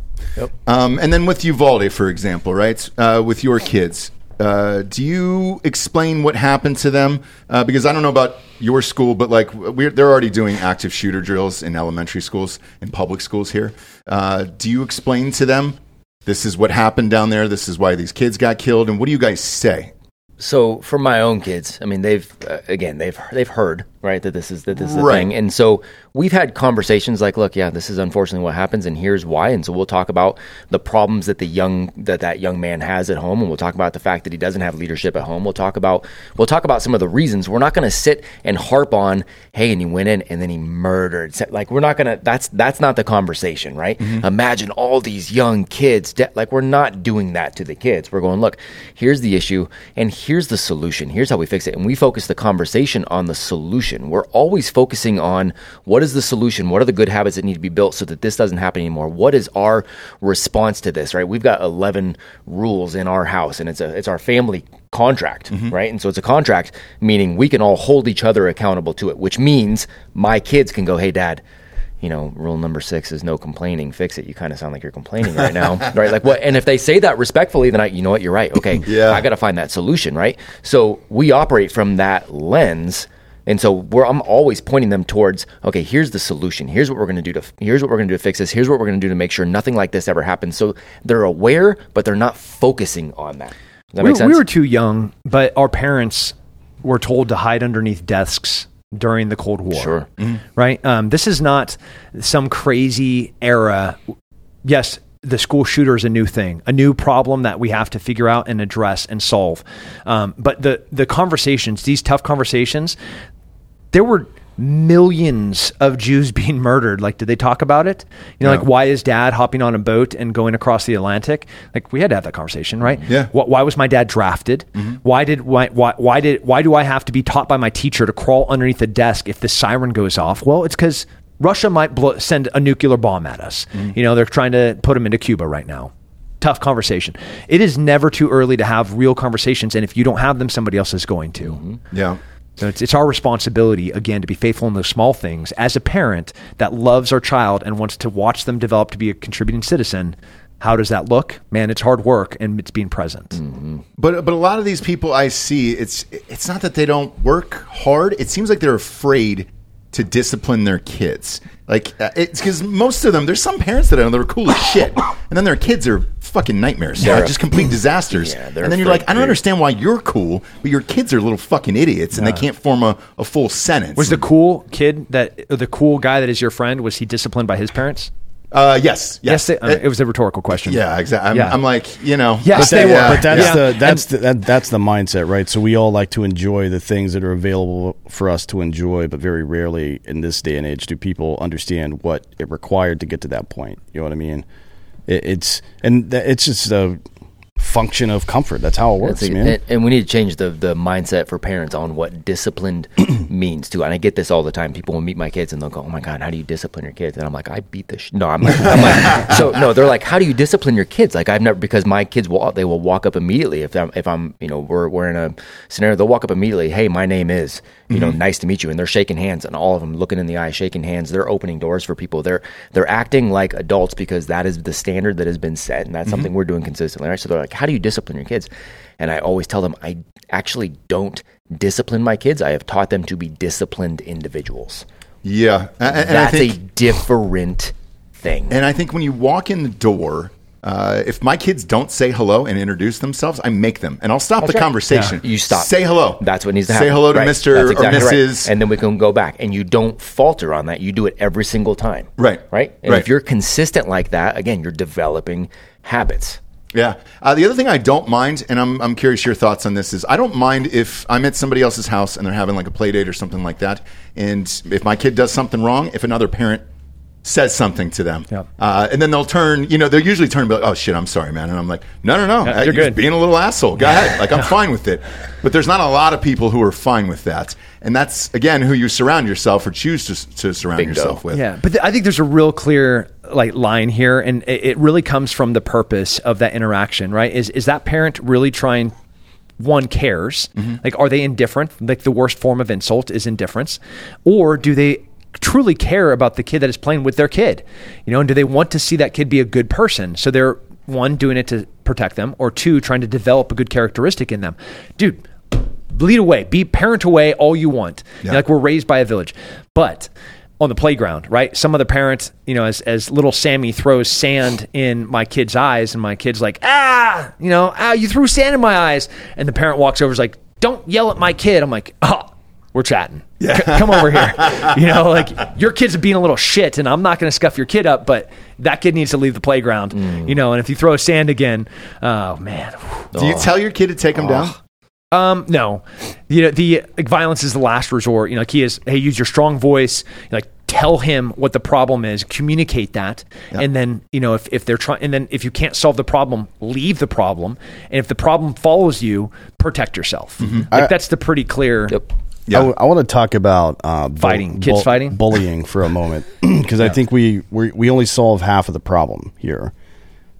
Speaker 2: Um, and then with Uvalde, for example, right? Uh, with your kids, uh, do you explain what happened to them? Uh, because I don't know about your school, but like they're already doing active shooter drills in elementary schools, in public schools here. Uh, do you explain to them this is what happened down there? This is why these kids got killed, and what do you guys say?
Speaker 5: So for my own kids, I mean, they've uh, again they've they've heard right that this is that this is the
Speaker 2: Right.
Speaker 5: thing, and so we've had conversations like, look, yeah, this is unfortunately what happens, and here's why, and so we'll talk about the problems that the young that that young man has at home, and we'll talk about the fact that he doesn't have leadership at home. We'll talk about we'll talk about some of the reasons. We're not going to sit and harp on, hey, and he went in and then he murdered. Like we're not gonna. That's that's not the conversation, right? Mm-hmm. Imagine all these young kids. De- like we're not doing that to the kids. We're going, look, here's the issue, and here's the solution. Here's how we fix it, and we focus the conversation on the solution. We're always focusing on what is the solution. What are the good habits that need to be built so that this doesn't happen anymore? What is our response to this? Right? We've got eleven rules in our house, and it's a it's our family contract, mm-hmm. right? And so it's a contract, meaning we can all hold each other accountable to it, which means my kids can go, hey, dad, you know, rule number six is no complaining. Fix it. You kind of sound like you're complaining right now, (laughs) right? Like what? And if they say that respectfully, then I, you know what, you're right. Okay,
Speaker 2: Yeah.
Speaker 5: I got to find that solution, right? So we operate from that lens. And so we're, I'm always pointing them towards, okay, here's the solution. Here's what we're going to do to, here's what we're going to do to fix this. Here's what we're going to do to make sure nothing like this ever happens. So they're aware, but they're not focusing on that. Does that
Speaker 3: we,
Speaker 5: make sense?
Speaker 3: we were too young, but our parents were told to hide underneath desks during the Cold War.
Speaker 5: Sure.
Speaker 3: Right? Um, this is not some crazy era. Yes, the school shooter is a new thing, a new problem that we have to figure out and address and solve. Um, but the the conversations, these tough conversations, there were millions of Jews (laughs) being murdered. Like, did they talk about it? You know,
Speaker 2: No.
Speaker 3: like why is dad hopping on a boat and going across the Atlantic? Like, we had to have that conversation, right?
Speaker 2: Yeah.
Speaker 3: Wh- Why was my dad drafted? Mm-hmm. Why did why, why why did why do I have to be taught by my teacher to crawl underneath the desk if the siren goes off? Well, it's because Russia might blow, send a nuclear bomb at us. Mm-hmm. You know, they're trying to put them into Cuba right now. Tough conversation. It is never too early to have real conversations, and if you don't have them, somebody else is going to. Mm-hmm.
Speaker 2: Yeah.
Speaker 3: So it's, it's our responsibility, again, to be faithful in those small things as a parent that loves our child and wants to watch them develop to be a contributing citizen. How does that look? Man, it's hard work and it's being present. Mm-hmm.
Speaker 2: But but a lot of these people I see, it's it's not that they don't work hard. It seems like they're afraid to discipline their kids. Like uh, it's because most of them, there's some parents that I know that are cool as shit, and then their kids are fucking nightmares,
Speaker 5: They're-
Speaker 2: just complete (clears throat) disasters.
Speaker 5: Yeah, they're
Speaker 2: and then you're like, I don't
Speaker 5: too.
Speaker 2: understand why you're cool, but your kids are little fucking idiots, and they can't form a, a full sentence.
Speaker 3: Was the cool kid that, the cool guy that is your friend, was he disciplined by his parents?
Speaker 2: Uh, yes, yes,
Speaker 3: they- uh, it was a rhetorical question.
Speaker 2: yeah, exactly. I'm,
Speaker 3: Yeah.
Speaker 2: I'm like, you know,
Speaker 3: Yes,
Speaker 2: but
Speaker 3: they were.
Speaker 2: yeah,
Speaker 4: But that's
Speaker 3: Yeah.
Speaker 4: the that's the that, that's the mindset, right? So we all like to enjoy the things that are available for us to enjoy, but very rarely in this day and age do people understand what it required to get to that point. You know what I mean? It, it's and it's just a function of comfort. That's how it works,
Speaker 5: a-
Speaker 4: man.
Speaker 5: and, and we need to change the the mindset for parents on what disciplined (clears throat) means too. And I get this all the time. People will meet my kids and they'll go, "Oh my god, how do you discipline your kids?" And I'm like, "I beat the sh-. no." I'm like, I'm like, (laughs) so no. They're like, "How do you discipline your kids?" Like I've never because my kids will they will walk up immediately if I'm if I'm you know we're we're in a scenario they'll walk up immediately. Hey, my name is you know mm-hmm. nice to meet you, and they're shaking hands and all of them looking in the eye, shaking hands. They're opening doors for people. They're they're acting like adults because that is the standard that has been set, and that's mm-hmm. something we're doing consistently. Right? So they're like, "How do you discipline your kids?" And I always tell them, I actually don't discipline my kids. I have taught them to be disciplined individuals.
Speaker 2: yeah. And, and I
Speaker 5: That's
Speaker 2: think,
Speaker 5: a different thing.
Speaker 2: And I think when you walk in the door, uh, if my kids don't say hello and introduce themselves, I make them, and I'll stop the
Speaker 5: right.
Speaker 2: conversation.
Speaker 5: You stop.
Speaker 2: Say hello.
Speaker 5: That's what needs to happen.
Speaker 2: Say hello to
Speaker 5: Right.
Speaker 2: Mister
Speaker 5: That's
Speaker 2: or
Speaker 5: exactly right. And then we can go back. And you don't falter on that. You do it every single time.
Speaker 2: Right.
Speaker 5: Right. And
Speaker 2: Right.
Speaker 5: if you're consistent like that, again, you're developing habits.
Speaker 2: Yeah. Uh, the other thing I don't mind, and I'm, I'm curious your thoughts on this, is I don't mind if I'm at somebody else's house and they're having like a play date or something like that. And if my kid does something wrong, if another parent says something to them,
Speaker 3: Yep.
Speaker 2: uh, and then they'll turn, you know, they'll usually turn and be like, oh shit, I'm sorry, man. And I'm like, no, no, no.
Speaker 3: Yeah,
Speaker 2: uh,
Speaker 3: you're
Speaker 2: just
Speaker 3: good.
Speaker 2: being a little asshole. Go ahead. Like, I'm (laughs) fine with it. But there's not a lot of people who are fine with that. And that's, again, who you surround yourself or choose to, to surround
Speaker 5: Bingo.
Speaker 2: yourself with.
Speaker 3: Yeah, but th- I think there's a real clear like line here, and it, it really comes from the purpose of that interaction, right? Is is that parent really trying? One cares, mm-hmm. like are they indifferent? Like the worst form of insult is indifference, or do they truly care about the kid that is playing with their kid? You know, and do they want to see that kid be a good person? So they're one doing it to protect them, or two trying to develop a good characteristic in them. Dude, lead away, be parent away all you want.
Speaker 2: Yeah.
Speaker 3: Like we're raised by a village. But on the playground, right? Some other parent, you know, as, as little Sammy throws sand in my kid's eyes, and my kid's like, ah, you know, ah, you threw sand in my eyes. And the parent walks over, is like, don't yell at my kid. I'm like, oh, we're chatting. C- come over here. (laughs) You know, like your kid's are being a little shit, and I'm not going to scuff your kid up, but that kid needs to leave the playground. You know, and if you throw sand again, oh man.
Speaker 2: Do you tell your kid to take him down?
Speaker 3: Um, no, you know, the like, violence is the last resort. You know, like he is, hey, use your strong voice, like tell him what the problem is, communicate that, and then you know if, if they're trying, and then if you can't solve the problem, leave the problem, and if the problem follows you, protect yourself. Like that's the pretty clear.
Speaker 5: Yep.
Speaker 2: Yeah.
Speaker 4: I, want to talk about uh, bull-
Speaker 3: Fighting. Kids fighting?
Speaker 4: bullying for a moment (clears throat) (clears throat) because I think we, we we only solve half of the problem here.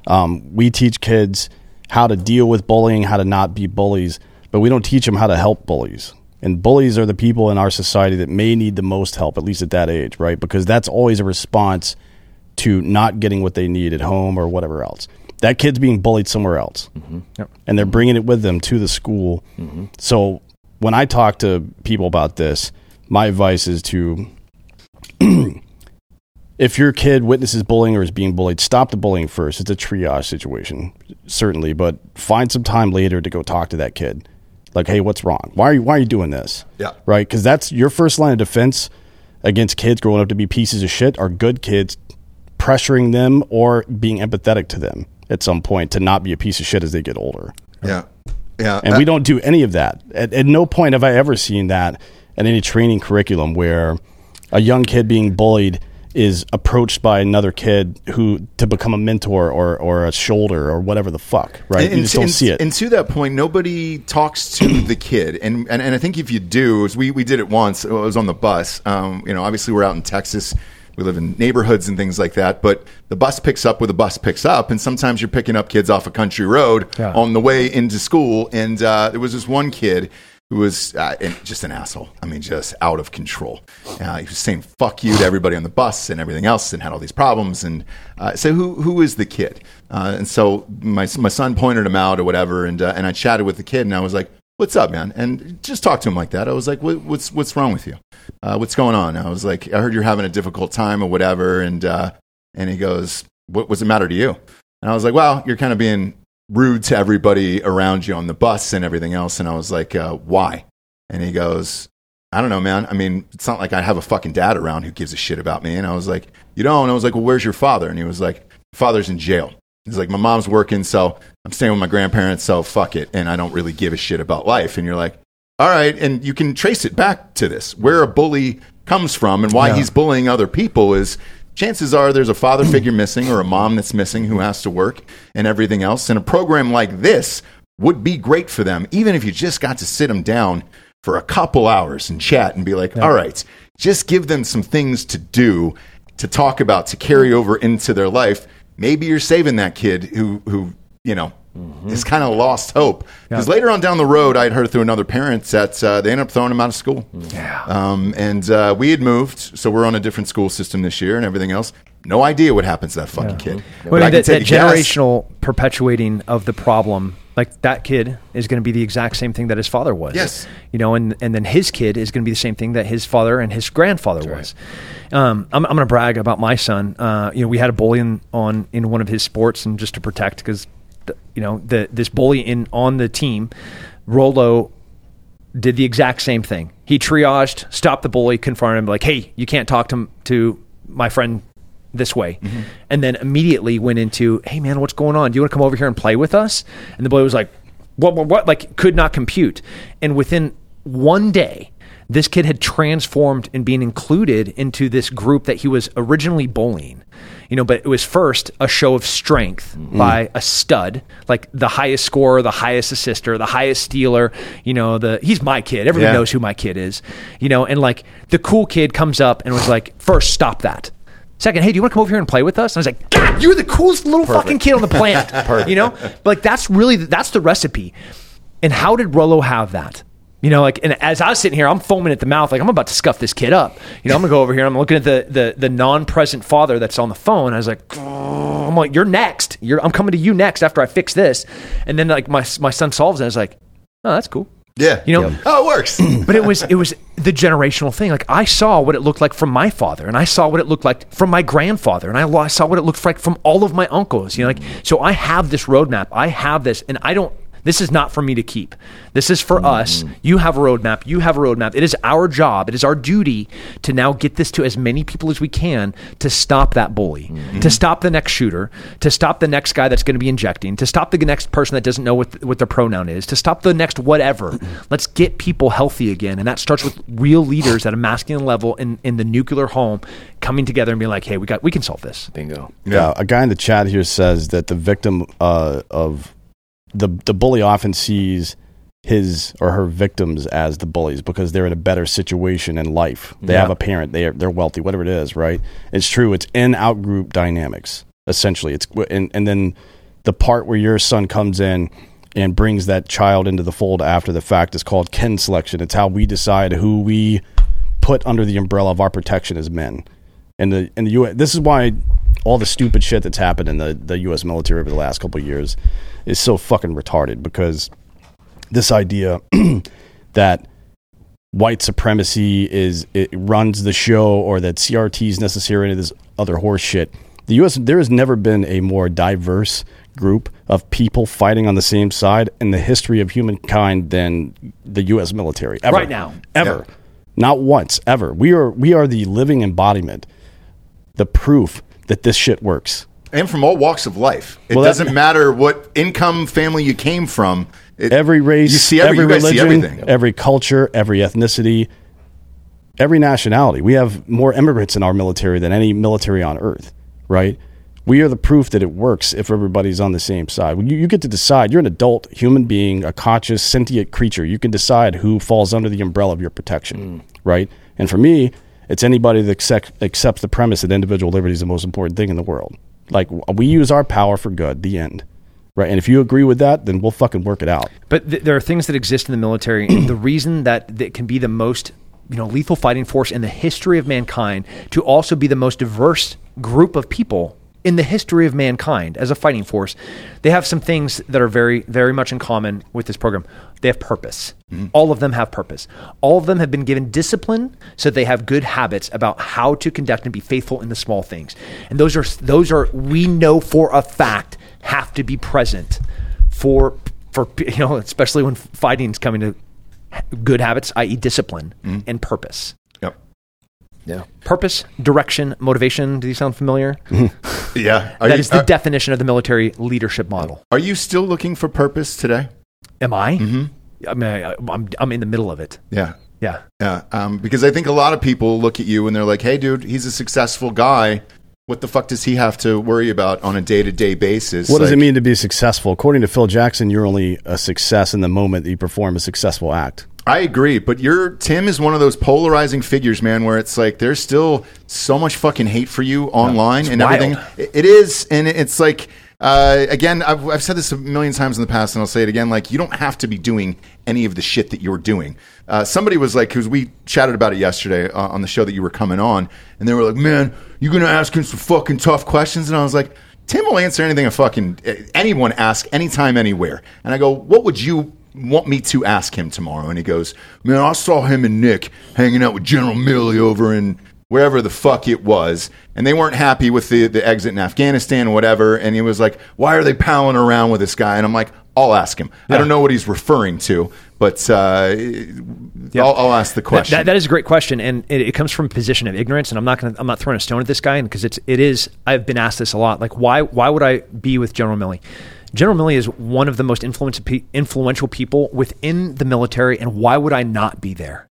Speaker 4: Um, we teach kids how to deal with bullying, how to not be bullies, but we don't teach them how to help bullies. And bullies are the people in our society that may need the most help, at least at that age, right? Because that's always a response to not getting what they need at home or whatever else. That kid's being bullied somewhere else, mm-hmm. and they're bringing it with them to the school. Mm-hmm. So when I talk to people about this, my advice is to (clears throat) if your kid witnesses bullying or is being bullied, stop the bullying first. It's a triage situation, certainly, but find some time later to go talk to that kid. Like, hey, what's wrong? Why are you why are you doing this?
Speaker 2: Yeah.
Speaker 4: Right? Because that's your first line of defense against kids growing up to be pieces of shit are good kids pressuring them or being empathetic to them at some point to not be a piece of shit as they get older.
Speaker 2: Yeah. Yeah.
Speaker 4: And we don't do any of that. At, at no point have I ever seen that in any training curriculum where a young kid being bullied is approached by another kid who to become a mentor or, or a shoulder or whatever the fuck, right? you just don't
Speaker 2: and,
Speaker 4: see it.
Speaker 2: And to that point, nobody talks to (clears throat) the kid. And, and and I think if you do, as we we did it once. It was on the bus. Um, you know, obviously we're out in Texas. We live in neighborhoods and things like that. But the bus picks up where the bus picks up, and sometimes you're picking up kids off a country road
Speaker 3: Yeah.
Speaker 2: on the way into school. And uh, there was this one kid who was uh, just an asshole. I mean, just out of control. Uh, he was saying "fuck you" to everybody on the bus and everything else, and had all these problems. And uh, so, who who is the kid? Uh, and so my my son pointed him out or whatever, and uh, and I chatted with the kid, and I was like, "What's up, man?" And just talked to him like that. I was like, what, "What's what's wrong with you? Uh, what's going on?" I was like, "I heard you're having a difficult time or whatever," and and he goes, "What what's it matter to you?" And I was like, "Well, you're kind of being." Rude to everybody around you on the bus and everything else. And I was like, uh, why? And he goes, I don't know, man. I mean, it's not like I have a fucking dad around who gives a shit about me. And I was like, you don't? And I was like, well, where's your father? And he was like, father's in jail. He's like, my mom's working, so I'm staying with my grandparents, so fuck it. And I don't really give a shit about life. And you're like, all right. And you can trace it back to this. Where a bully comes from and why he's bullying other people is chances are there's a father figure missing or a mom that's missing who has to work and everything else. And a program like this would be great for them, even if you just got to sit them down for a couple hours and chat and be like, all right, just give them some things to do, to talk about, to carry over into their life. Maybe you're saving that kid who, who you know, is kind of lost hope. Because later on down the road, I'd heard through another parent that uh, they ended up throwing him out of school.
Speaker 3: Yeah.
Speaker 2: Um, and uh, we had moved, so we're on a different school system this year and everything else. No idea what happens to that fucking kid. But
Speaker 3: Well,
Speaker 2: I can
Speaker 3: that, that
Speaker 2: take guess.
Speaker 3: generational perpetuating of the problem, like that kid is going to be the exact same thing that his father was.
Speaker 2: Yes.
Speaker 3: You know, and, and then his kid is going to be the same thing that his father and his grandfather was. Um, I'm, I'm going to brag about my son. Uh, you know, we had a bully in, on in one of his sports, and just to protect, because you know the this bully in on the team, Rolo did the exact same thing. He triaged, stopped the bully, confronted him, like, "Hey, you can't talk to to my friend this way," mm-hmm. and then immediately went into, "Hey, man, what's going on? Do you want to come over here and play with us?" And the bully was like, "What? What? what?" Like, could not compute. And within one day, this kid had transformed and being included into this group that he was originally bullying. You know, but it was first a show of strength mm. by a stud, like the highest scorer, the highest assister, the highest stealer. You know, the he's my kid. Everybody
Speaker 2: Yeah.
Speaker 3: knows who my kid is. You know, and like the cool kid comes up and was like, first, stop that. Second, hey, do you want to come over here and play with us? And I was like, God, you're the coolest little fucking kid on the planet. (laughs) You know, but like that's really that's the recipe. And how did Rolo have that? You know, like, and as I was sitting here, I'm foaming at the mouth, like I'm about to scuff this kid up. You know, I'm gonna go over here. I'm looking at the the the non-present father that's on the phone. I was like, "Oh," I'm like, you're next. You're I'm coming to you next after I fix this. And then like my my son solves it. I was like, oh, that's cool.
Speaker 2: Yeah.
Speaker 3: You know,
Speaker 2: Oh, it works. (clears throat)
Speaker 3: but it was it was the generational thing. Like I saw what it looked like from my father, and I saw what it looked like from my grandfather, and I saw what it looked like from all of my uncles. You know, like so I have this roadmap. I have this, and I don't. This is not for me to keep. This is for us. You have a roadmap. You have a roadmap. It is our job. It is our duty to now get this to as many people as we can to stop that bully, to stop the next shooter, to stop the next guy that's going to be injecting, to stop the next person that doesn't know what what their pronoun is, to stop the next whatever. (clears throat) Let's get people healthy again, and that starts with real leaders at a masculine level in in the nuclear home coming together and being like, "Hey, we got we can solve this."
Speaker 5: Bingo.
Speaker 4: Yeah, a guy in the chat here says that the victim uh, of the the bully often sees his or her victims as the bullies because they're in a better situation in life. They
Speaker 3: Yeah.
Speaker 4: have a parent, they are, they're wealthy, whatever it is, right? It's true. It's in out group dynamics essentially. It's and and then the part where your son comes in and brings that child into the fold after the fact is called kin selection. It's how we decide who we put under the umbrella of our protection as men. And the in the U. This is why all the stupid shit that's happened in the the U.S. military over the last couple of years is so fucking retarded because this idea (clears throat) that white supremacy is it runs the show or that CRT is necessary and this other horse shit. The U.S. There has never been a more diverse group of people fighting on the same side in the history of humankind than the U.S. military ever.
Speaker 3: Right now.
Speaker 4: ever, not once, ever. We are we are the living embodiment, the proof that this shit works.
Speaker 2: and from all walks of life. It
Speaker 4: Well,
Speaker 2: doesn't matter what income family you came from. It,
Speaker 4: every race,
Speaker 2: you see every,
Speaker 4: every
Speaker 2: you guys see
Speaker 4: religion,
Speaker 2: everything.
Speaker 4: every culture, every ethnicity, every nationality. We have more immigrants in our military than any military on earth, right? We are the proof that it works if everybody's on the same side. You, you get to decide. You're an adult human being, a conscious, sentient creature. You can decide who falls under the umbrella of your protection, mm. right? And for me, it's anybody that accept, accepts the premise that individual liberty is the most important thing in the world. Like we use our power for good. The end. Right, and if you agree with that, then we'll fucking work it out.
Speaker 3: But th- there are things that exist in the military. and (clears throat) the reason that that can be the most you know lethal fighting force in the history of mankind to also be the most diverse group of people in the history of mankind as a fighting force, they have some things that are very very much in common with this program. They have purpose. Mm-hmm. All of them have purpose. All of them have been given discipline so they have good habits about how to conduct and be faithful in the small things. And those are those are we know for a fact have to be present for for (laughs) you know especially when fighting is coming to good habits i.e discipline mm-hmm. and purpose.
Speaker 5: Yeah.
Speaker 3: purpose direction motivation do these sound familiar (laughs)
Speaker 2: Yeah. Are
Speaker 3: That
Speaker 2: you,
Speaker 3: is the
Speaker 2: are,
Speaker 3: definition of the military leadership model
Speaker 2: are you still looking for purpose today?
Speaker 3: am i mm-hmm. i mean I, I'm, I'm in the middle of it
Speaker 2: Yeah.
Speaker 3: yeah
Speaker 2: Yeah. Um, because I think a lot of people look at you and they're like, hey, dude, he's a successful guy. What the fuck does he have to worry about on a day to day basis?
Speaker 4: What does it mean to be successful? According to Phil Jackson, you're only a success in the moment that you perform a successful act.
Speaker 2: I agree, but your Tim is one of those polarizing figures, man. Where it's like there's still so much fucking hate for you online and
Speaker 3: wild.
Speaker 2: everything. It- it is, and it's like uh, again, I've, I've said this a million times in the past, and I'll say it again. Like you don't have to be doing any of the shit that you're doing. Uh, somebody was like, because we chatted about it yesterday uh, on the show that you were coming on, and they were like, "Man, you're gonna ask him some fucking tough questions," and I was like. Tim will answer anything a fucking anyone ask anytime, anywhere. And I go, what would you want me to ask him tomorrow? And he goes, man, I saw him and Nick hanging out with General Milley over in wherever the fuck it was. And they weren't happy with the, the exit in Afghanistan or whatever. And he was like, why are they palling around with this guy? And I'm like, I'll ask him. I don't know what he's referring to, but uh, I'll, I'll ask the question.
Speaker 3: that- that is a great question, and it, it comes from a position of ignorance. And I'm not going I'm not throwing a stone at this guy because it's, it is. I've been asked this a lot. Like, why, why would I be with General Milley? General Milley is one of the most influential, people within the military, and why would I not be there?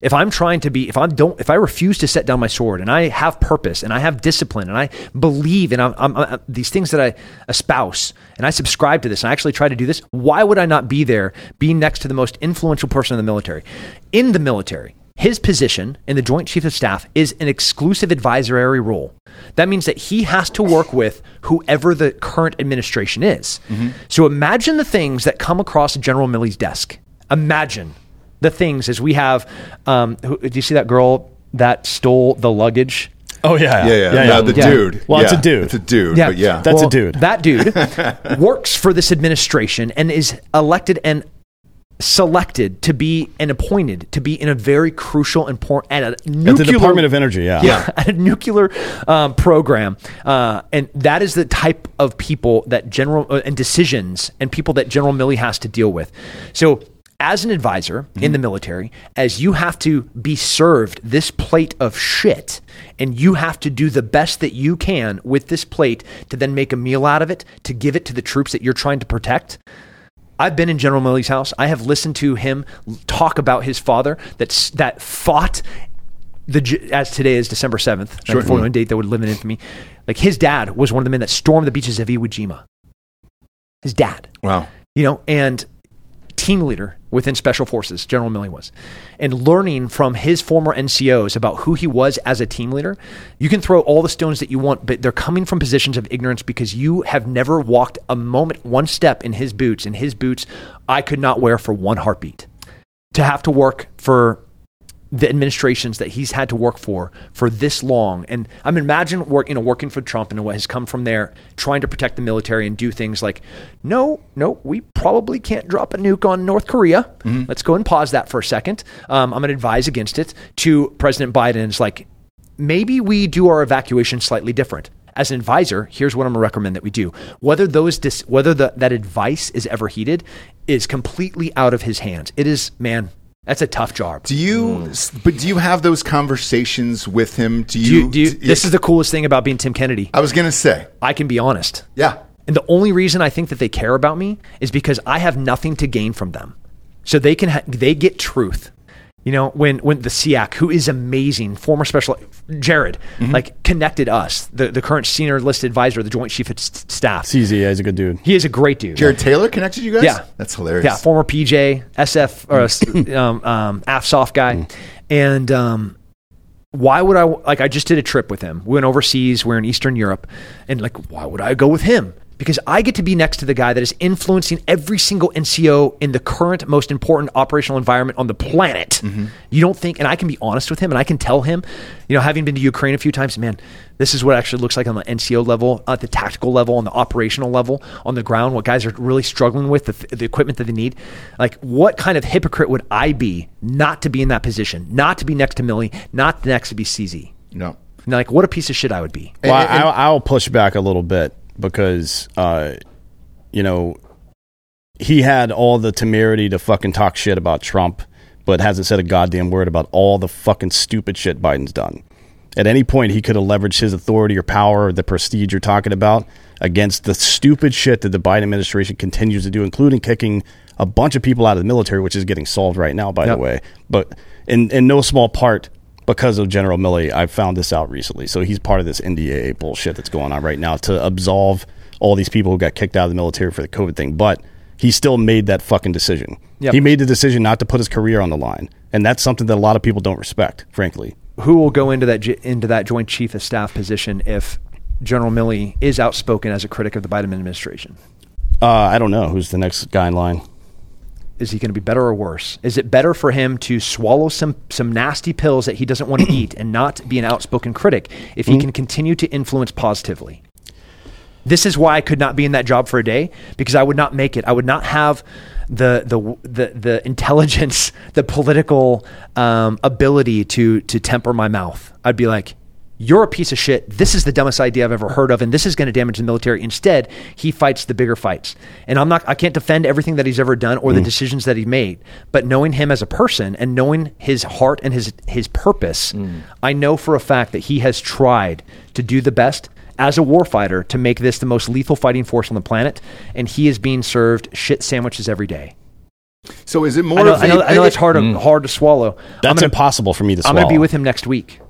Speaker 3: If I'm trying to be, if I don't, if I refuse to set down my sword, and I have purpose, and I have discipline, and I believe in I'm, I'm, I'm- these things that I espouse, and I subscribe to this, and I actually try to do this, why would I not be there, being next to the most influential person in the military? In the military, his position in the Joint Chiefs of Staff is an exclusive advisory role. That means that he has to work with whoever the current administration is. So imagine the things that come across General Milley's desk. Imagine the things as we have. Um, who, do you see that girl that stole the luggage?
Speaker 4: Oh yeah,
Speaker 2: yeah, yeah, No, the
Speaker 3: Yeah.
Speaker 2: dude.
Speaker 4: Well, it's a dude.
Speaker 2: It's a dude. but yeah.
Speaker 4: That's a dude.
Speaker 3: That dude (laughs) works for this administration and is elected and selected to be and appointed to be in a very crucial and important at a nuclear
Speaker 4: Department of Energy, yeah.
Speaker 3: yeah, (laughs) at a nuclear um, program, uh, and that is the type of people that general uh, and decisions and people that General Milley has to deal with. So. As an advisor in the military, as you have to be served this plate of shit, and you have to do the best that you can with this plate to then make a meal out of it, to give it to the troops that you're trying to protect, I've been in General Milley's house. I have listened to him talk about his father that's that fought the as today is December seventh, sure. one date that would live in infamy. Like his dad was one of the men that stormed the beaches of Iwo Jima. His dad,
Speaker 2: Wow.
Speaker 3: you know, and team leader within Special Forces, General Milley was, and learning from his former NCOs about who he was as a team leader. You can throw all the stones that you want, but they're coming from positions of ignorance because you have never walked a moment, one step in his boots. In his boots, I could not wear for one heartbeat. To have to work for the administrations that he's had to work for for this long. And I'm imagine work, you know, working for Trump and what has come from there, trying to protect the military and do things like, no, no, we probably can't drop a nuke on North Korea. Let's go and pause that for a second. Um, I'm going to advise against it. To President Biden's like, maybe we do our evacuation slightly different. As an advisor, here's what I'm going to recommend that we do. Whether those dis- whether the, that advice is ever heeded is completely out of his hands. It is, man, that's a tough job.
Speaker 2: Do you? Mm. But do you have those conversations with him? Do
Speaker 3: Do
Speaker 2: you?
Speaker 3: you, do you,
Speaker 2: d-
Speaker 3: this is the coolest thing about being Tim Kennedy.
Speaker 2: I was gonna say.
Speaker 3: I can be honest.
Speaker 2: Yeah.
Speaker 3: And the only reason I think that they care about me is because I have nothing to gain from them. So they can ha- they get truth. You know, when when the SEAC, who is amazing, former special Jared,
Speaker 2: Mm-hmm.
Speaker 3: like connected us, the, the current senior listed advisor the Joint Chief of S- Staff.
Speaker 4: CZ, yeah, he's a good dude.
Speaker 3: He is a great dude.
Speaker 2: Jared Taylor connected you guys.
Speaker 3: Yeah.
Speaker 2: That's hilarious.
Speaker 3: Yeah, former PJ, SF, or s- (coughs) um, um, AFSOF guy. And um, why would I, like, I just did a trip with him. We went overseas, we're in Eastern Europe. And, like, why would I go with him? Because I get to be next to the guy that is influencing every single NCO in the current most important operational environment on the planet. Mm-hmm. You don't think, and I can be honest with him and I can tell him, you know, having been to Ukraine a few times, man, this is what actually looks like on the NCO level, at the tactical level, on the operational level, on the ground, what guys are really struggling with, the, the equipment that they need. Like, what kind of hypocrite would I be not to be in that position, not to be next to Milley, not next to be CZ?
Speaker 2: No.
Speaker 3: Like, what a piece of shit I would be.
Speaker 4: Well,
Speaker 2: And- and-
Speaker 4: I, I'll push back a little bit because, uh, you know, he had all the temerity to fucking talk shit about Trump, but hasn't said a goddamn word about all the fucking stupid shit Biden's done. At any point, he could have leveraged his authority or power or the prestige you're talking about against the stupid shit that the Biden administration continues to do, including kicking a bunch of people out of the military, which is getting solved right now, by
Speaker 3: Yep.
Speaker 4: the way. But in, in no small part because of General Milley, I found this out recently. So he's part of this NDA bullshit that's going on right now to absolve all these people who got kicked out of the military for the COVID thing. But he still made that fucking decision.
Speaker 3: Yep.
Speaker 4: He made the decision not to put his career on the line. And that's something that a lot of people don't respect, frankly.
Speaker 3: Who will go into that into that Joint Chief of Staff position if General Milley is outspoken as a critic of the Biden administration?
Speaker 4: Uh, I don't know who's the next guy in line.
Speaker 3: Is he going to be better or worse? Is it better for him to swallow some some nasty pills that he doesn't want (clears throat) to eat and not be an outspoken critic if he can continue to influence positively? This is why I could not be in that job for a day because I would not make it. I would not have the the the, the intelligence, (laughs) the political um, ability to to temper my mouth. I'd be like, "You're a piece of shit. This is the dumbest idea I've ever heard of, and this is going to damage the military." Instead, he fights the bigger fights, and I'm not. I can't defend everything that he's ever done or the mm. decisions that he made, but knowing him as a person and knowing his heart and his his purpose, mm. I know for a fact that he has tried to do the best as a warfighter to make this the most lethal fighting force on the planet, and he is being served shit sandwiches every day.
Speaker 2: So is it more?
Speaker 3: I know,
Speaker 2: of
Speaker 3: I know,
Speaker 2: a-
Speaker 3: I know it's hard to, mm. hard to swallow.
Speaker 4: That's
Speaker 3: gonna,
Speaker 4: impossible for me to swallow.
Speaker 3: I'm going to be with him next week.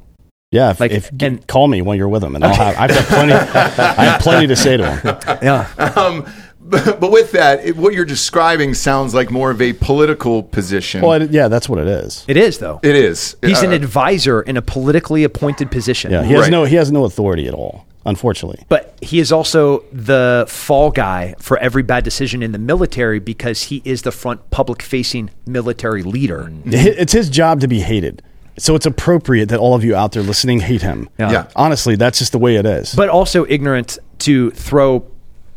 Speaker 4: Yeah, if,
Speaker 3: like,
Speaker 4: if
Speaker 3: and-
Speaker 4: call me when you're with him, and I'll have. I've got plenty. I have plenty to say to him. (laughs)
Speaker 3: Yeah,
Speaker 2: Um, but, but with that, it, what you're describing sounds like more of a political position.
Speaker 4: Well, it, yeah, that's what it is.
Speaker 3: it is though.
Speaker 2: it is.
Speaker 3: He's an
Speaker 2: Uh,
Speaker 3: advisor in a politically appointed position.
Speaker 4: Yeah, he has
Speaker 2: Right.
Speaker 4: no. He has no authority at all. Unfortunately.
Speaker 3: But he is also the fall guy for every bad decision in the military because he is the front public facing military leader.
Speaker 4: It's his job to be hated. So it's appropriate that all of you out there listening hate him.
Speaker 3: Yeah.
Speaker 2: Yeah.
Speaker 4: Honestly, that's just the way it is.
Speaker 3: But also ignorant to throw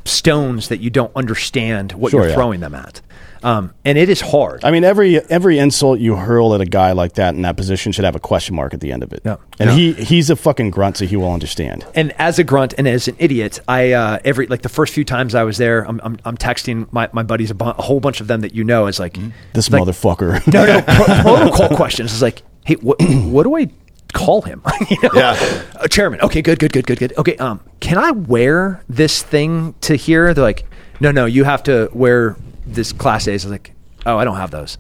Speaker 3: stones that you don't understand what
Speaker 4: Sure,
Speaker 3: you're
Speaker 4: yeah.
Speaker 3: throwing them at. Um, and it is hard.
Speaker 4: I mean, every every insult you hurl at a guy like that in that position should have a question mark at the end of it.
Speaker 3: Yeah.
Speaker 4: And he he's a fucking grunt, so he will understand.
Speaker 3: and as a grunt and as an idiot, I uh, every like the first few times I was there, I'm I'm, I'm texting my, my buddies a, bu- a whole bunch of them that you know is like
Speaker 4: This
Speaker 3: like,
Speaker 4: motherfucker.
Speaker 3: no no pro- (laughs) protocol questions is like hey what (clears throat) what do I call him (laughs) you know?
Speaker 2: Yeah.
Speaker 3: Uh, chairman okay good good good good good okay um can I wear this thing to here they're like no no you have to wear this class A's I was like oh I don't have those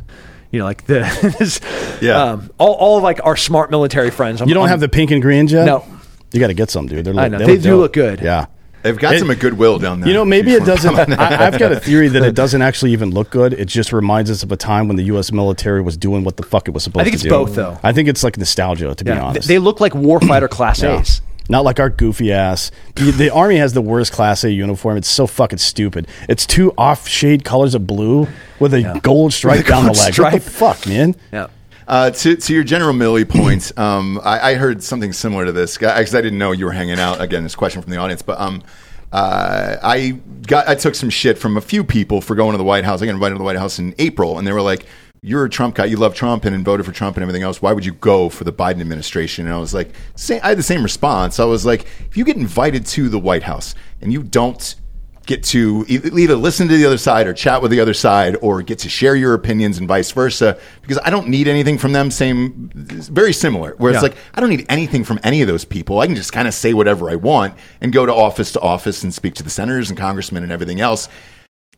Speaker 3: you know like the (laughs) this,
Speaker 2: Yeah.
Speaker 3: um, all all of like our smart military friends I'm-
Speaker 4: You don't
Speaker 3: I'm-
Speaker 4: have the pink and green yet?
Speaker 3: No.
Speaker 4: You got to get some, dude. They're,
Speaker 3: I know.
Speaker 4: they
Speaker 3: They
Speaker 4: look
Speaker 3: do
Speaker 4: dope.
Speaker 3: look good.
Speaker 4: Yeah.
Speaker 2: They've got
Speaker 4: It-
Speaker 2: some goodwill down there.
Speaker 4: You know, maybe it doesn't.
Speaker 2: come on that.
Speaker 4: I, I've got a theory that it (laughs) doesn't actually even look good. It just reminds us of a time when the U.S. military was doing what the fuck it was supposed to do.
Speaker 3: I think it's
Speaker 4: do.
Speaker 3: both, though.
Speaker 4: I think it's like nostalgia, to be
Speaker 3: Yeah, th-
Speaker 4: honest.
Speaker 3: they look like warfighter (clears throat) class
Speaker 4: Yeah.
Speaker 3: A's.
Speaker 4: Not like our goofy ass. The, the army has the worst Class A uniform. It's so fucking stupid. It's two off shade colors of blue with a gold stripe (laughs) down the
Speaker 3: gold
Speaker 4: leg. What the fuck, man?
Speaker 3: Yeah.
Speaker 2: Uh, to, to your General Milley point, um, I, I heard something similar to this because I didn't know you were hanging out. Again, this question from the audience, but um, uh, I got I took some shit from a few people for going to the White House. I got invited to the White House in April, and they were like, "You're a Trump guy. You love Trump and, and voted for Trump and everything else. Why would you go for the Biden administration?" And I was like, I had the same response. I was like, "If you get invited to the White House and you don't." Get to either listen to the other side or chat with the other side or get to share your opinions and vice versa because I don't need anything from them same very similar where it's like I don't need anything from any of those people I can just kind of say whatever I want and go to office to office and speak to the senators and congressmen and everything else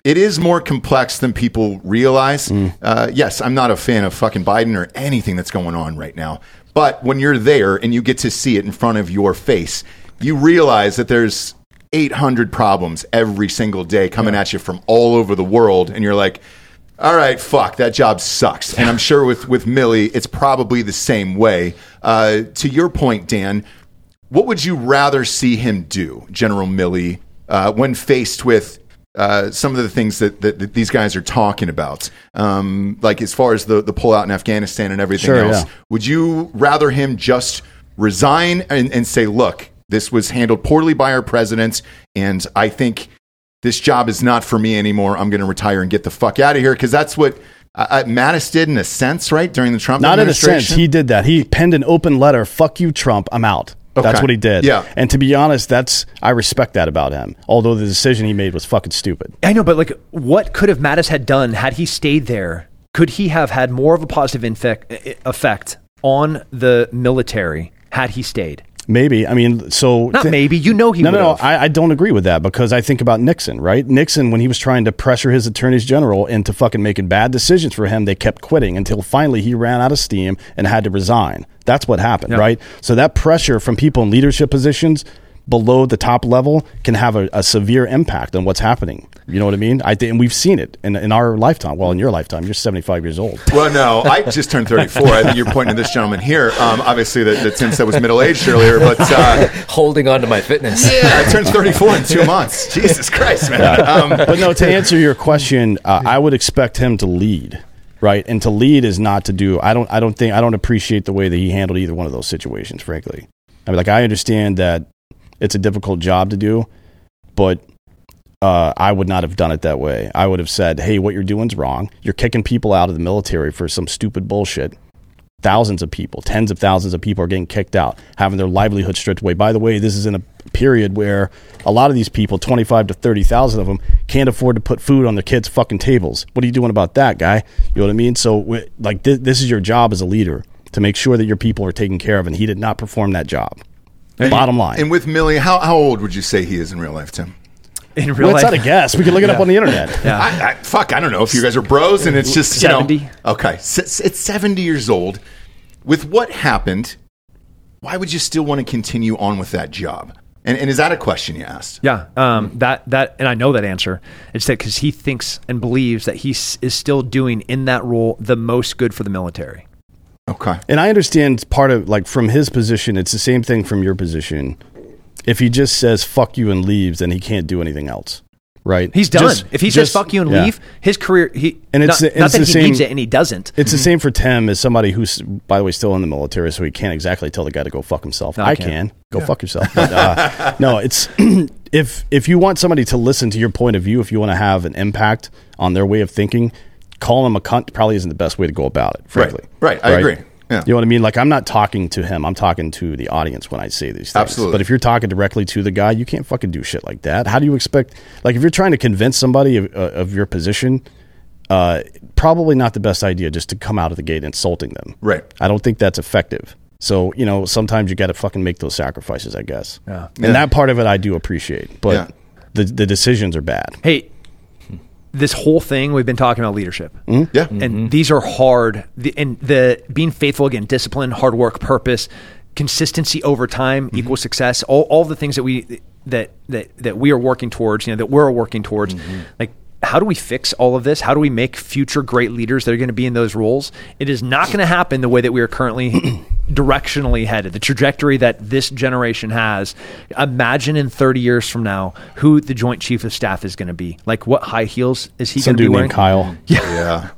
Speaker 2: it is more complex than people realize. Uh, yes, I'm not a fan of fucking Biden or anything that's going on right now. But when you're there and you get to see it in front of your face, you realize that there's 800 problems every single day coming at you from all over the world. And you're like, all right, fuck, that job sucks. And I'm (laughs) sure with, with Milley, it's probably the same way. Uh, to your point, Dan, what would you rather see him do, General Milley, uh, when faced with uh, some of the things that, that, that these guys are talking about, um, like as far as the, the pullout in Afghanistan and everything
Speaker 4: Sure,
Speaker 2: else?
Speaker 4: yeah.
Speaker 2: Would you rather him just resign and, and say, look, this was handled poorly by our president, and I think this job is not for me anymore. I'm going to retire and get the fuck out of here because that's what uh, uh, Mattis did in a sense, right during the Trump
Speaker 4: Not in a sense. He did that. He penned an open letter. Fuck you, Trump. I'm out. That's what he did.
Speaker 2: Yeah.
Speaker 4: And to be honest, that's I respect that about him. Although the decision he made was fucking stupid.
Speaker 3: I know, but like, what could have Mattis had done had he stayed there? Could he have had more of a positive infect, effect on the military had he stayed?
Speaker 4: Maybe. I mean, so
Speaker 3: Not
Speaker 4: th-
Speaker 3: maybe. You know he
Speaker 4: no, no, no. I, I don't agree with that because I think about Nixon, right? Nixon, when he was trying to pressure his attorneys general into fucking making bad decisions for him, they kept quitting until finally he ran out of steam and had to resign. That's what happened,
Speaker 3: Yeah.
Speaker 4: right? So that pressure from people in leadership positions below the top level can have a, a severe impact on what's happening. You know what I mean? I think, and we've seen it in, in our lifetime. Well, in your lifetime, you're 75 years old.
Speaker 2: Well, no, I just turned 34. I think you're pointing to this gentleman here. Um, obviously, that, that Tim said was middle aged earlier, but uh, (laughs)
Speaker 5: Holding on to my fitness.
Speaker 2: yeah, I turned 34 in two months. (laughs) Jesus Christ, man. Um,
Speaker 4: but no, to answer your question, uh, I would expect him to lead, right? And to lead is not to do. I don't. I don't think. I don't appreciate the way that he handled either one of those situations. Frankly, I mean, like I understand that it's a difficult job to do, but uh, I would not have done it that way. I would have said, "Hey, what you're doing's wrong. You're kicking people out of the military for some stupid bullshit." Thousands of people, tens of thousands of people are getting kicked out, having their livelihood stripped away. By the way, this is in a period where a lot of these people, 25 to 30,000 of them, can't afford to put food on their kids' fucking tables. What are you doing about that, guy? You know what I mean? So, like, this, this is your job as a leader to make sure that your people are taken care of, and he did not perform that job. Bottom line.
Speaker 2: and with Milley, how, how old would you say he is in real life, Tim?
Speaker 3: In real
Speaker 4: well, it's
Speaker 3: life,
Speaker 4: not a guess. We can look it up on the internet.
Speaker 3: Yeah.
Speaker 2: I, I, fuck, I don't know if you guys are bros and it's just, you know.
Speaker 3: 70.
Speaker 2: Okay, s- it's 70 years old. With what happened, why would you still want to continue on with that job? And, and is that a question you asked?
Speaker 3: Yeah, um, that that, and I know that answer. It's that because he thinks and believes that he is still doing in that role the most good for the military.
Speaker 2: Okay.
Speaker 4: And I understand part of like from his position, it's the same thing from your position. If he just says "fuck you" and leaves, then he can't do anything else, right?
Speaker 3: He's done.
Speaker 4: Just-
Speaker 3: if he
Speaker 4: just-
Speaker 3: says "fuck you" and
Speaker 4: yeah.
Speaker 3: leave, his career. He
Speaker 4: And it's
Speaker 3: not,
Speaker 4: the-
Speaker 3: not
Speaker 4: it's
Speaker 3: that
Speaker 4: the
Speaker 3: he
Speaker 4: same-
Speaker 3: needs it and he doesn't.
Speaker 4: It's the same for Tim as somebody who's, by the way, still in the military, so he can't exactly tell the guy to go fuck himself.
Speaker 3: No, I
Speaker 4: I
Speaker 3: can't.
Speaker 4: can go fuck yourself. But, uh, (laughs) no, it's (clears throat) if if you want somebody to listen to your point of view, if you want to have an impact on their way of thinking, calling him a cunt probably isn't the best way to go about it. Frankly,
Speaker 2: Right. I agree. Yeah.
Speaker 4: You know what I mean? Like I'm not talking to him. I'm talking to the audience when I say these things.
Speaker 2: Absolutely.
Speaker 4: But if you're talking directly to the guy, you can't fucking do shit like that. How do you expect? Like if you're trying to convince somebody of, uh, of your position, uh, probably not the best idea just to come out of the gate insulting them.
Speaker 2: Right.
Speaker 4: I don't think that's effective. So you know, sometimes you got to fucking make those sacrifices. I guess.
Speaker 3: Yeah.
Speaker 4: And
Speaker 2: Yeah.
Speaker 4: that part of it I do appreciate, but
Speaker 2: Yeah.
Speaker 4: the the decisions are bad.
Speaker 3: Hey, this whole thing we've been talking about leadership. Mm-hmm.
Speaker 2: Yeah.
Speaker 3: and mm-hmm. these are hard. The, and the being faithful again, discipline, hard work, purpose, consistency over time mm-hmm. equals success. All, all the things that we that that that we are working towards, you know, that we're working towards, like. How do we fix all of this? How do we make future great leaders that are going to be in those roles? It is not going to happen the way that we are currently (clears throat) directionally headed. The trajectory that this generation has. Imagine in 30 years from now who the Joint Chief of Staff is going to be. Like, what high heels is he going to be wearing?
Speaker 4: named Kyle, (laughs)
Speaker 2: Yeah.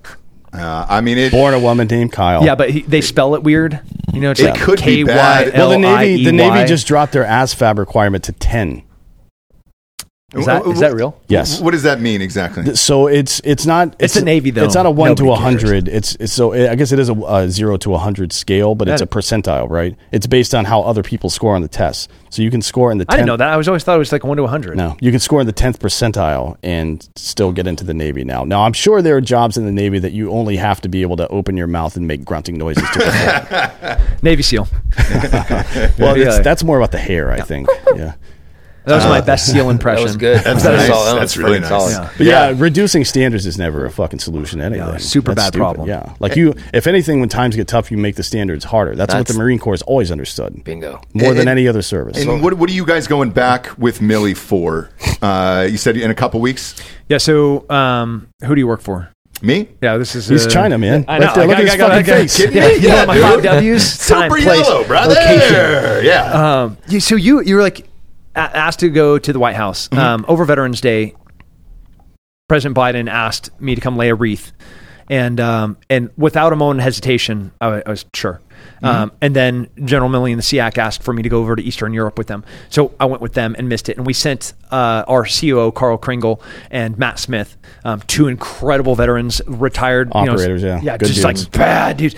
Speaker 2: Uh, I mean, it.
Speaker 4: born a woman named Kyle.
Speaker 3: Yeah, but he, they spell it weird. You know, it's
Speaker 2: It
Speaker 3: like
Speaker 2: could be bad.
Speaker 4: Well, the Navy, the Navy
Speaker 3: K-Y-L-I-E-Y.
Speaker 4: just dropped their ASVAB requirement to ten.
Speaker 3: Is that is that real?
Speaker 4: Yes.
Speaker 2: What does that mean exactly?
Speaker 4: So it's it's not
Speaker 3: It's the Navy, though.
Speaker 4: It's not a one to a hundred. It's, it's so I guess it is a, a zero to a hundred scale, but it's a percentile, right? It's based on how other people score on the test. So you can score in the. 10th,
Speaker 3: I didn't know that. I was always thought it was like one to a hundred.
Speaker 4: No, you can score in the tenth percentile and still get into the Navy now. Now I'm sure there are jobs in the Navy that you only have to be able to open your mouth and make grunting noises to perform. (laughs)
Speaker 3: Navy SEAL. (laughs)
Speaker 4: well, (laughs)
Speaker 3: Yeah.
Speaker 4: that's more about the hair, I think. Yeah.
Speaker 3: That was my best SEAL (laughs)
Speaker 5: That
Speaker 3: impression.
Speaker 5: was good.
Speaker 2: That's
Speaker 5: That was
Speaker 2: nice.
Speaker 5: solid. That
Speaker 2: That's really nice.
Speaker 5: solid.
Speaker 3: Yeah.
Speaker 4: But yeah, reducing standards is never a fucking solution to anything.
Speaker 3: No, super
Speaker 4: That's
Speaker 3: bad
Speaker 4: stupid.
Speaker 3: problem.
Speaker 4: Yeah, like you, if anything, when times get tough, you make the standards harder. That's, what the Marine Corps has always understood.
Speaker 5: Bingo.
Speaker 4: More than
Speaker 2: And-
Speaker 4: any other service.
Speaker 2: And what, what are you guys going back with Milley for? Uh, you said in a couple weeks.
Speaker 3: Yeah. So, um, who do you work for?
Speaker 2: Me?
Speaker 3: Yeah, this is.
Speaker 4: He's
Speaker 3: uh,
Speaker 4: China, man.
Speaker 3: I
Speaker 4: Right
Speaker 3: know.
Speaker 4: there,
Speaker 3: I
Speaker 4: look
Speaker 3: got-
Speaker 4: at his
Speaker 3: I
Speaker 4: fucking face.
Speaker 2: Kidding
Speaker 3: Yeah,
Speaker 2: me?
Speaker 3: you know my
Speaker 2: dude.
Speaker 3: five W's. Time,
Speaker 2: Super
Speaker 3: place,
Speaker 2: yellow, brother.
Speaker 3: location.
Speaker 2: Yeah.
Speaker 3: Um, so you you were like a- asked to go to the White House
Speaker 2: Mm-hmm.
Speaker 3: um, over Veterans Day. President Biden asked me to come lay a wreath, and um, and without a moment of hesitation, I, I was sure.
Speaker 2: Mm-hmm.
Speaker 3: Um, and then General Milley and the SEAC asked for me to go over to Eastern Europe with them, so I went with them and missed it. And we sent uh, our COO Carl Kringle and Matt Smith, um, two incredible veterans, retired you know,
Speaker 4: Operators, yeah.
Speaker 3: yeah,
Speaker 4: Good
Speaker 3: just
Speaker 4: dudes.
Speaker 3: like bad dudes.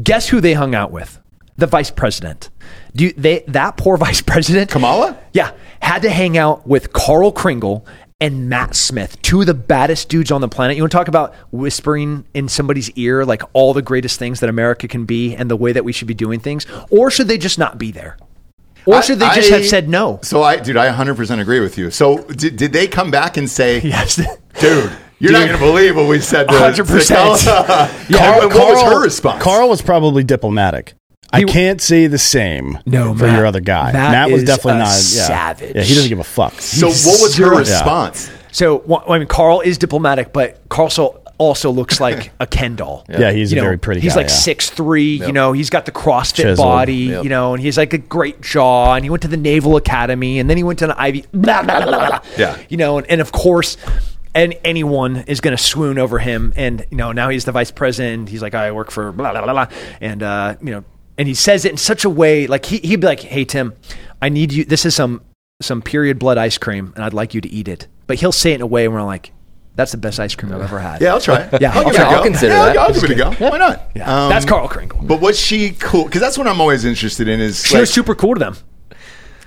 Speaker 3: Guess who they hung out with? The vice president. Do you, they that poor (laughs) vice president
Speaker 2: Kamala?
Speaker 3: Yeah, had to hang out with Carl Kringle and Matt Smith, two of the baddest dudes on the planet. You want to talk about whispering in somebody's ear like all the greatest things that America can be and the way that we should be doing things, or should they just not be there? Or should they just
Speaker 2: I-
Speaker 3: have said no?
Speaker 2: So I, dude, I 100% agree with you. So did, did they come back and say, (laughs)
Speaker 3: Yes.
Speaker 2: dude, you're not going to believe what we said to
Speaker 3: 100%. (laughs)
Speaker 2: Yeah,
Speaker 4: Carl-
Speaker 2: what was her response?
Speaker 4: Carl was probably diplomatic. I
Speaker 3: He-
Speaker 4: can't say the same
Speaker 3: No,
Speaker 4: for
Speaker 3: Matt-
Speaker 4: your other guy.
Speaker 3: Matt
Speaker 4: Matt, was
Speaker 3: is
Speaker 4: definitely
Speaker 3: a
Speaker 4: not. Yeah.
Speaker 3: savage.
Speaker 4: Yeah, he doesn't give a fuck.
Speaker 2: so what was her
Speaker 3: Zero-
Speaker 2: response?
Speaker 3: So well, I mean, Carl is diplomatic, but Carl so also looks like a Ken doll.
Speaker 4: Yeah, he's
Speaker 3: You
Speaker 4: a
Speaker 3: know,
Speaker 4: very pretty
Speaker 3: He's
Speaker 4: guy,
Speaker 3: like
Speaker 4: yeah.
Speaker 3: six three. You know, he's got the CrossFit
Speaker 4: Chiseled.
Speaker 3: body.
Speaker 5: Yep.
Speaker 3: You know, and he's like a great jaw. And he went to the Naval Academy, and then he went to an Ivy. (laughs) Blah, blah, blah, blah, blah.
Speaker 2: Yeah.
Speaker 3: You know, and, and of course. And anyone is going to swoon over him, and you know now he's the vice president. He's like, I work for blah blah blah, blah. and uh, you know, and he says it in such a way like he he'd be like, Hey Tim, I need you. This is some some period blood ice cream, and I'd like you to eat it. But he'll say it in a way where I'm like, That's the best ice cream I've ever had.
Speaker 2: Yeah, I'll try it.
Speaker 3: Yeah,
Speaker 2: I'll,
Speaker 3: I'll
Speaker 2: give it
Speaker 3: try-
Speaker 2: a go.
Speaker 5: I'll consider
Speaker 2: yeah,
Speaker 5: that.
Speaker 2: I'll, I'll give it a go. Why not? Um,
Speaker 3: That's Carl Kringle.
Speaker 2: But was she cool? Because that's what I'm always interested in. Is
Speaker 3: She
Speaker 2: like,
Speaker 3: was super cool to them.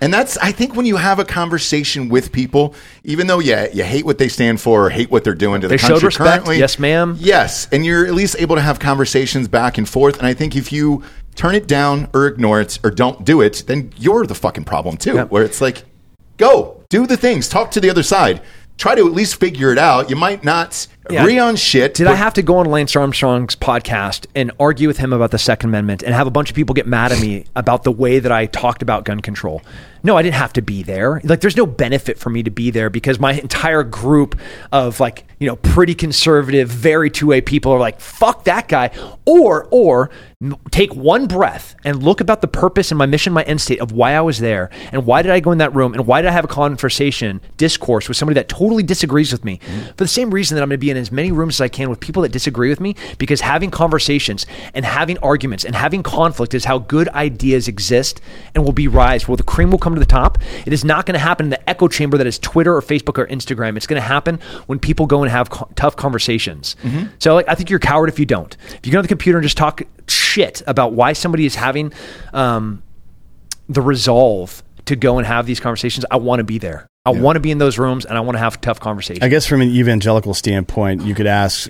Speaker 2: And that's, I think, when you have a conversation with people, even though yeah, you hate what they stand for or hate what they're doing to the
Speaker 3: They showed
Speaker 2: country
Speaker 3: respect.
Speaker 2: currently.
Speaker 3: Yes, ma'am.
Speaker 2: Yes, and you're at least able to have conversations back and forth. And I think if you turn it down or ignore it or don't do it, then you're the fucking problem too.
Speaker 3: Yep.
Speaker 2: Where it's like, go do the things, talk to the other side, try to at least figure it out. You might not
Speaker 3: Yeah.
Speaker 2: agree on shit.
Speaker 3: Did
Speaker 2: but-
Speaker 3: I have to go on Lance Armstrong's podcast and argue with him about the Second Amendment and have a bunch of people get mad at me about the way that I talked about gun control? No, I didn't have to be there. Like, there's no benefit for me to be there because my entire group of like, you know, pretty conservative, very two way people are like, fuck that guy. Or, or take one breath and look about the purpose and my mission, my end state of why I was there and why did I go in that room and why did I have a conversation, discourse with somebody that totally disagrees with me mm-hmm. for the same reason that I'm going to be in as many rooms as I can with people that disagree with me because having conversations and having arguments and having conflict is how good ideas exist and will be rise. Well, the cream will come come to the top. It is not going to happen in the echo chamber that is Twitter or Facebook or Instagram. It's going to happen when people go and have co- tough conversations. So, like, I think you're a coward if you don't. If you go on the computer and just talk shit about why somebody is having um, the resolve to go and have these conversations, I want to be there. I want to be in those rooms and I want to have tough conversations.
Speaker 4: I guess from an evangelical standpoint, you could ask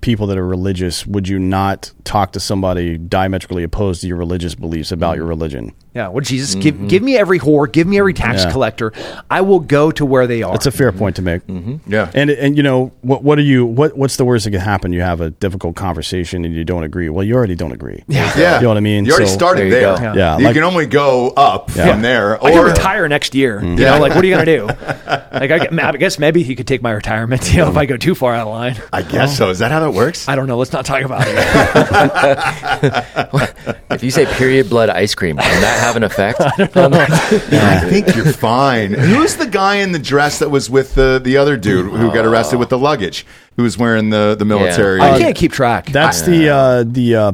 Speaker 4: people that are religious, would you not talk to somebody diametrically opposed to your religious beliefs about your religion?
Speaker 3: Yeah, well, Jesus, give mm-hmm. give me every whore, give me every tax
Speaker 4: Yeah.
Speaker 3: collector. I will go to where they are.
Speaker 4: That's a fair point to make. Mm-hmm.
Speaker 2: Yeah.
Speaker 4: And and you know what what are you what what's the worst that can happen? You have a difficult conversation and you don't agree. Well, you already don't agree. Yeah,
Speaker 2: Yeah.
Speaker 4: you know what I mean.
Speaker 2: You already
Speaker 4: So-
Speaker 2: started
Speaker 5: There you
Speaker 2: there.
Speaker 3: Yeah.
Speaker 4: Yeah,
Speaker 2: You
Speaker 4: like-
Speaker 2: can only go up from there.
Speaker 3: I could
Speaker 2: Or
Speaker 3: retire next year. You
Speaker 2: Yeah.
Speaker 3: know, like what are you gonna do? (laughs) like I, I guess maybe he could take my retirement. You know, if I go too far out of line.
Speaker 2: I guess so. Is that how that works?
Speaker 3: I don't know. Let's not talk about it. (laughs) (laughs)
Speaker 5: If you say period blood ice cream, can that have an effect? (laughs) (laughs)
Speaker 2: I think you're fine. Who's the guy in the dress that was with the, the other dude who got arrested with the luggage? Who was wearing the, the military?
Speaker 3: I can't keep track.
Speaker 4: That's the uh, the uh,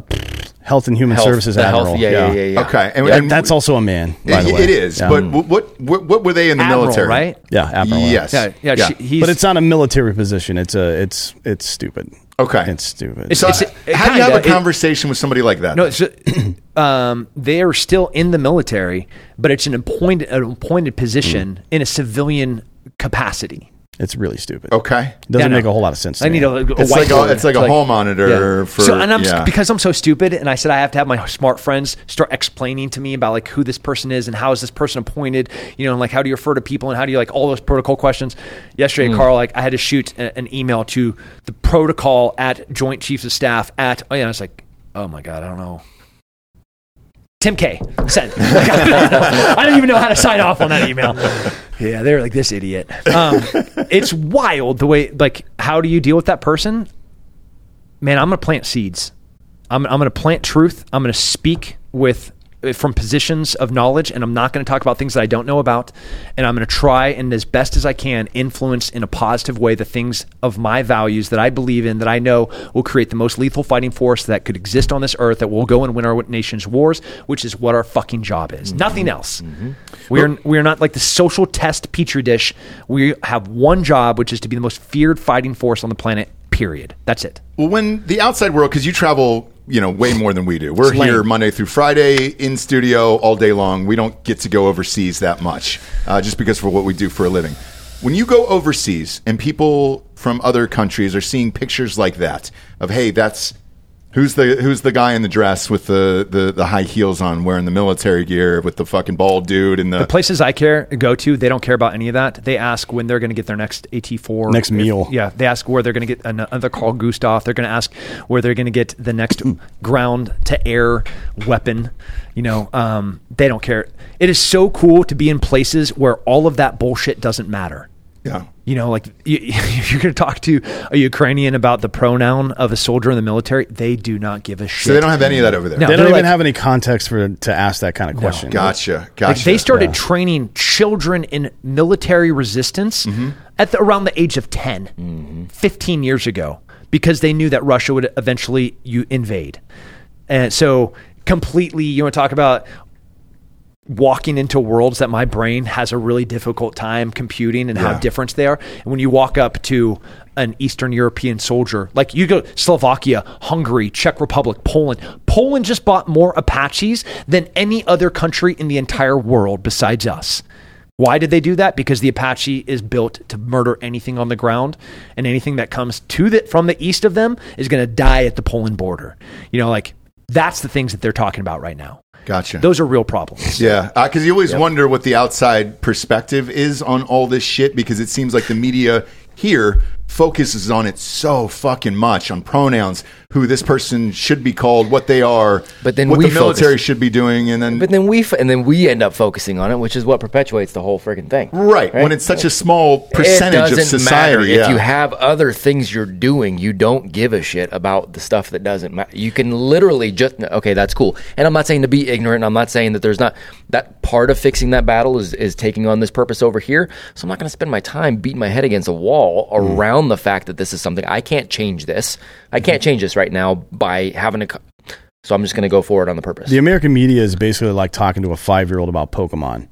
Speaker 4: Health and Human
Speaker 5: Health-
Speaker 4: Services
Speaker 5: the health-
Speaker 4: admiral.
Speaker 5: yeah, yeah, yeah, yeah.
Speaker 2: Okay. And,
Speaker 4: That-
Speaker 2: and
Speaker 4: that's also a man. By the way,
Speaker 2: it is.
Speaker 4: Yeah.
Speaker 2: But what, what what were they in the
Speaker 3: Admiral,
Speaker 2: military?
Speaker 3: right?
Speaker 4: yeah, admiral.
Speaker 2: Yes.
Speaker 3: yeah, yeah. She, he's,
Speaker 4: but it's not a military position. It's a it's it's stupid.
Speaker 2: Okay.
Speaker 4: It's stupid.
Speaker 3: It's-
Speaker 2: So
Speaker 3: it's- it
Speaker 2: how do you have
Speaker 3: kinda-
Speaker 2: a
Speaker 3: it-
Speaker 2: conversation with somebody like that?
Speaker 3: no. It's, (clears throat) um, they are still in the military, but it's an appointed an appointed position in a civilian capacity.
Speaker 4: It's really stupid.
Speaker 2: okay.
Speaker 4: Doesn't
Speaker 3: Yeah,
Speaker 4: make
Speaker 3: no.
Speaker 4: a whole lot of sense. To
Speaker 3: I need
Speaker 4: me.
Speaker 3: a, a
Speaker 2: It's like a,
Speaker 3: whiteboard
Speaker 2: it's like
Speaker 3: to,
Speaker 2: a hall monitor for
Speaker 3: so, and I'm
Speaker 2: yeah.
Speaker 3: because I'm so stupid, and I said I have to have my smart friends start explaining to me about like who this person is and how is this person appointed, you know, and like how do you refer to people and how do you like all those protocol questions. Yesterday, mm. Carl, like I had to shoot a, an email to the protocol at Joint Chiefs of Staff at, oh yeah, I was like, oh my god, I don't know. Tim K sent. (laughs) I don't even know how to sign off on that email. Yeah, they're like this idiot. Um, it's wild the way like how do you deal with that person? Man, I'm gonna plant seeds. I'm, I'm gonna plant truth. I'm gonna speak with Uh, from positions of knowledge, and I'm not gonna talk about things that I don't know about. And I'm gonna try and as best as I can influence in a positive way the things of my values that I believe in that I know will create the most lethal fighting force that could exist on this earth that will go and win our nation's wars, which is what our fucking job is. Mm-hmm. Nothing else. Mm-hmm. We are we are not like the social test petri dish. We have one job, which is to be the most feared fighting force on the planet. Period. That's it.
Speaker 2: Well, when the outside world, because you travel, you know, way more than we do. We're here Monday through Friday in studio all day long. We don't get to go overseas that much, uh, just because for what we do for a living. When you go overseas and people from other countries are seeing pictures like that of, hey, that's who's the who's the guy in the dress with the, the, the high heels on, wearing the military gear with the fucking bald dude and the,
Speaker 3: The places I care go to, they don't care about any of that. They ask when they're going to get their next AT4,
Speaker 4: Next meal.
Speaker 3: Yeah, they ask where they're going to get another Carl Gustav. They're going to ask where they're going to get the next ground to air weapon. You know, um, they don't care. It is so cool to be in places where all of that bullshit doesn't matter.
Speaker 2: Yeah.
Speaker 3: You know, like (laughs) you, you're going to talk to a Ukrainian about the pronoun of a soldier in the military. They do not give a shit.
Speaker 2: So they don't have any of that over there.
Speaker 3: No.
Speaker 4: They don't
Speaker 3: They're
Speaker 4: even
Speaker 3: like-
Speaker 4: have any context for to ask that kind of question.
Speaker 2: Gotcha. Gotcha.
Speaker 3: Like they started training children in military resistance mm-hmm. at the, around the age of 10, mm-hmm. 15 years ago, because they knew that Russia would eventually you invade. And so completely, you want to talk about walking into worlds that my brain has a really difficult time computing and
Speaker 2: Yeah.
Speaker 3: how different they are. And when you walk up to an Eastern European soldier, like you go Slovakia, Hungary, Czech Republic, Poland. Poland just bought more Apaches than any other country in the entire world besides us. Why did they do that? Because the Apache is built to murder anything on the ground, and anything that comes to the from the east of them is going to die at the Poland border. You know, like that's the things that they're talking about right now.
Speaker 2: Gotcha.
Speaker 3: Those are real problems.
Speaker 2: Yeah, uh, because you always wonder what the outside perspective is on all this shit because it seems like the media here focuses on it so fucking much on pronouns, who this person should be called, what they are,
Speaker 5: But then
Speaker 2: what
Speaker 5: we
Speaker 2: the military
Speaker 5: focus-
Speaker 2: should be doing, and then
Speaker 5: But then we f- and then we end up focusing on it, which is what perpetuates the whole freaking thing.
Speaker 2: right, when it's such a small percentage of society. yeah.
Speaker 5: if you have other things you're doing. You don't give a shit about the stuff that doesn't matter. You can literally just okay, that's cool. And I'm not saying to be ignorant. I'm not saying that there's not that part of fixing that battle is is taking on this purpose over here. So I'm not going to spend my time beating my head against a wall
Speaker 2: Mm.
Speaker 5: around the fact that this is something I can't change. This I can't change this right now by having a. So I'm just going to go forward on the purpose.
Speaker 4: The American media is basically like talking to a five year old about Pokemon.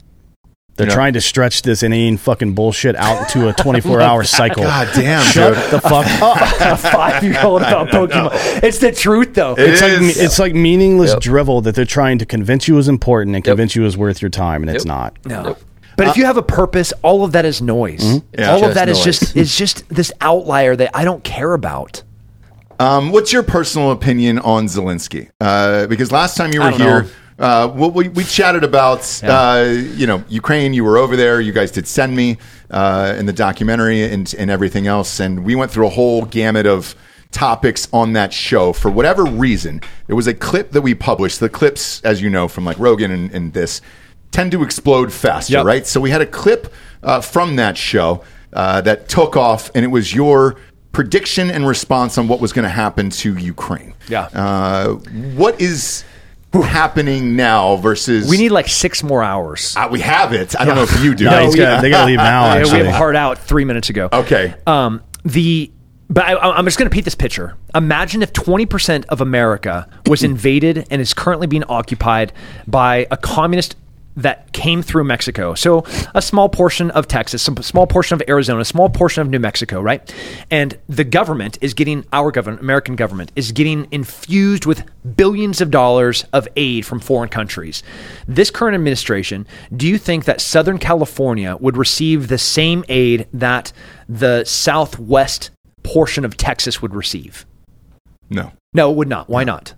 Speaker 4: They're
Speaker 2: You know?
Speaker 4: trying to stretch this inane fucking bullshit out into a 24 hour (laughs) cycle.
Speaker 2: God damn,
Speaker 4: Shut
Speaker 2: dude.
Speaker 4: the fuck (laughs) up.
Speaker 3: a five year old about Pokemon. It's the truth, though.
Speaker 2: It
Speaker 4: It's like, it's like meaningless
Speaker 5: Yep.
Speaker 4: drivel that they're trying to convince you is important and
Speaker 5: Yep.
Speaker 4: convince you is worth your time, and it's not.
Speaker 3: No. But if you have a purpose, all of that is noise.
Speaker 2: Yeah.
Speaker 3: All of
Speaker 5: Just
Speaker 3: that is
Speaker 5: noise.
Speaker 3: just is just this outlier that I don't care about.
Speaker 2: Um, what's your personal opinion on Zelensky? Uh, because last time you were here,
Speaker 3: know.
Speaker 2: Uh, well, we, we chatted about uh, you know Ukraine. You were over there. You guys did send me uh, in the documentary and, and everything else, and we went through a whole gamut of topics on that show. For whatever reason, there was a clip that we published. The clips, as you know, from like Rogan and, and this, tend to explode faster,
Speaker 3: Yep.
Speaker 2: right? So we had a clip uh, from that show uh, that took off, and it was your prediction and response on what was going to happen to Ukraine.
Speaker 3: Yeah.
Speaker 2: Uh, what is happening now versus
Speaker 3: We need like six more hours.
Speaker 2: Uh, we have it. I don't know if you do. (laughs)
Speaker 4: No, he's
Speaker 3: we-
Speaker 4: got, they got to leave now. (laughs)
Speaker 3: Yeah, we
Speaker 4: Actually,
Speaker 3: have a hard out three minutes ago.
Speaker 2: Okay.
Speaker 3: Um, the but I, I'm just going to paint this picture. Imagine if 20% of America was (clears throat) invaded and is currently being occupied by a communist that came through Mexico. So a small portion of Texas, a small portion of Arizona, a small portion of New Mexico, right? And the government is getting our government, American government, is getting infused with billions of dollars of aid from foreign countries. This current administration, do you think that Southern California would receive the same aid that the Southwest portion of Texas would receive?
Speaker 2: no.
Speaker 3: No, it would not. Why not?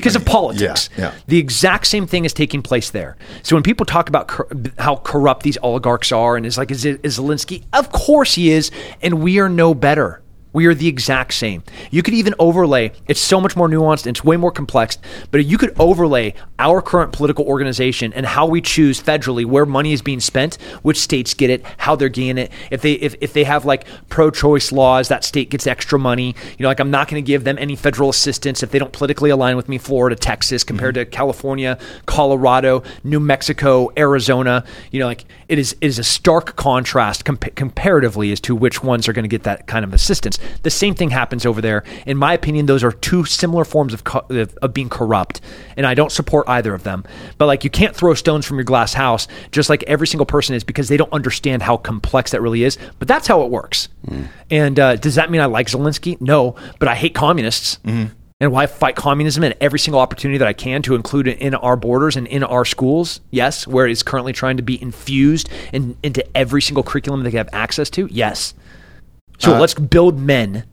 Speaker 3: Because of politics.
Speaker 2: yeah, yeah.
Speaker 3: The exact same thing is taking place there. So when people talk about cor- how corrupt these oligarchs are, and it's like, is, it, is Zelensky? Of course he is, and we are no better. We are the exact same. You could even overlay, it's so much more nuanced and it's way more complex, but you could overlay our current political organization and how we choose federally where money is being spent, which states get it, how they're getting it. If they if, if they have like pro choice laws, that state gets extra money. You know, like I'm not going to give them any federal assistance if they don't politically align with me, Florida, Texas, compared to mm-hmm. California, Colorado, New Mexico, Arizona. You know, like it is it is a stark contrast compa- comparatively as to which ones are going to get that kind of assistance. The same thing happens over there. In my opinion, those are two similar forms of co- of, of being corrupt, and I don't support either of them. But like, you can't throw stones from your glass house, just like every single person is, because they don't understand how complex that really is. But that's how it works. And uh, does that mean I like Zelensky? No, but I hate communists. And why fight communism at every single opportunity that I can to include it in our borders and in our schools? Yes. Where it is currently trying to be infused in, into every single curriculum they have access to? Yes. So
Speaker 2: Uh,
Speaker 3: let's build men,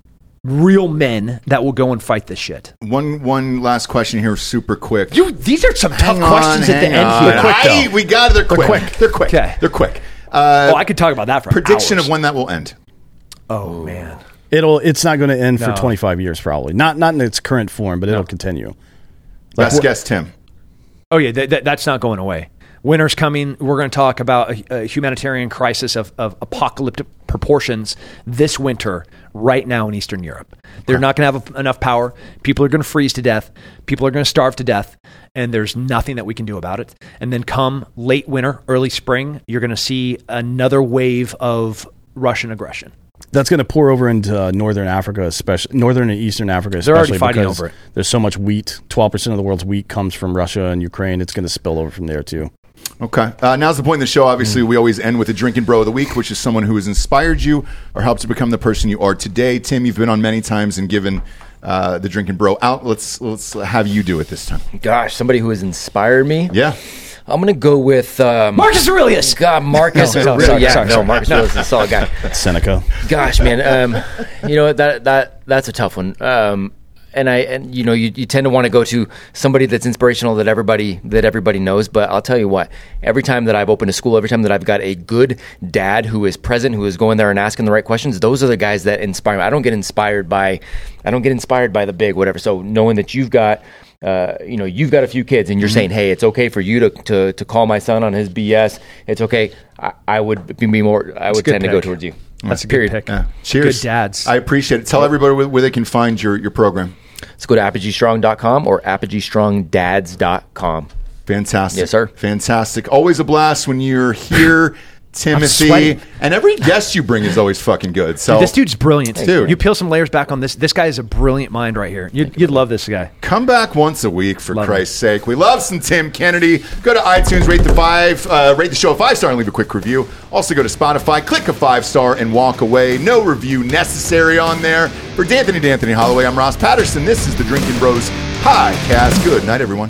Speaker 3: real men that will go and fight this shit.
Speaker 2: One one last question here, super quick.
Speaker 3: You, these are some tough
Speaker 2: on,
Speaker 3: questions at the
Speaker 2: hang
Speaker 3: end
Speaker 2: on.
Speaker 3: here.
Speaker 2: They're quick, I- we got it. They're quick.
Speaker 3: quick.
Speaker 2: They're quick.
Speaker 3: Okay.
Speaker 2: They're quick. Uh,
Speaker 3: oh, I could talk about that for
Speaker 2: prediction
Speaker 3: hours.
Speaker 2: of when that will end.
Speaker 3: Oh man.
Speaker 4: It'll it's not going to end for 25 years probably. Not not in its current form, but it'll continue.
Speaker 2: Best guess, Tim.
Speaker 3: Oh yeah, th- th- that's not going away. Winter's coming. We're going to talk about a, a humanitarian crisis of, of apocalyptic proportions this winter, right now in Eastern Europe. They're not going to have enough power. People are going to freeze to death. People are going to starve to death, and there's nothing that we can do about it. And then come late winter, early spring, you're going to see another wave of Russian aggression.
Speaker 4: That's going to pour over into uh, northern Africa, especially northern and eastern Africa.
Speaker 3: They're already
Speaker 4: especially
Speaker 3: fighting
Speaker 4: because
Speaker 3: over it.
Speaker 4: There's so much wheat. Twelve percent of the world's wheat comes from Russia and Ukraine. It's going to spill over from there too.
Speaker 2: Okay. Uh, now's the point in the show. Obviously, we always end with a Drinkin' Bro of the week, which is someone who has inspired you or helped you become the person you are today. Tim, you've been on many times and given uh, the drinking bro out. Let's let's have you do it this time.
Speaker 5: Gosh, somebody who has inspired me.
Speaker 2: Yeah.
Speaker 5: I'm gonna go with um,
Speaker 3: Marcus Aurelius.
Speaker 5: God, Marcus.
Speaker 3: No, no,
Speaker 5: Aurelius.
Speaker 3: sorry,
Speaker 5: yeah,
Speaker 3: sorry,
Speaker 5: no,
Speaker 3: sorry.
Speaker 5: Marcus Aurelius is a solid guy. (laughs)
Speaker 4: Seneca.
Speaker 5: Gosh, man, um, you know that that that's a tough one. Um, and I and you know you, you tend to want to go to somebody that's inspirational that everybody that everybody knows. But I'll tell you what, every time that I've opened a school, every time that I've got a good dad who is present, who is going there and asking the right questions, those are the guys that inspire me. I don't get inspired by I don't get inspired by the big whatever. So knowing that you've got uh, you know, you've got a few kids, and you're saying, "Hey, it's okay for you to, to, to call my son on his BS. It's okay." I, I would be more. I would
Speaker 3: good
Speaker 5: tend to go towards you.
Speaker 3: That's a good pick.
Speaker 2: Yeah. Cheers.
Speaker 3: Good dads.
Speaker 2: I appreciate it. Tell everybody where, where they can find your, your program.
Speaker 5: Let's go to apogeestrong.com or apogeestrongdads.com.
Speaker 2: Fantastic.
Speaker 5: Yes, sir.
Speaker 2: Fantastic. Always a blast when you're here (laughs) Timothy, and every guest you bring is always fucking good. So
Speaker 3: this dude's brilliant.
Speaker 2: Dude.
Speaker 3: You peel some layers back on this. This guy is a brilliant mind right here. You'd, you'd love this guy.
Speaker 2: Come back once a week for
Speaker 3: Love
Speaker 2: Christ's sake. We love some Tim Kennedy. Go to iTunes, rate the five, uh, rate the show a five star, and leave a quick review. Also go to Spotify, click a five star, and walk away. No review necessary on there. For D'Anthony D'Anthony Holloway, I'm Ross Patterson. This is the Drinkin' Bros podcast. Good night, everyone.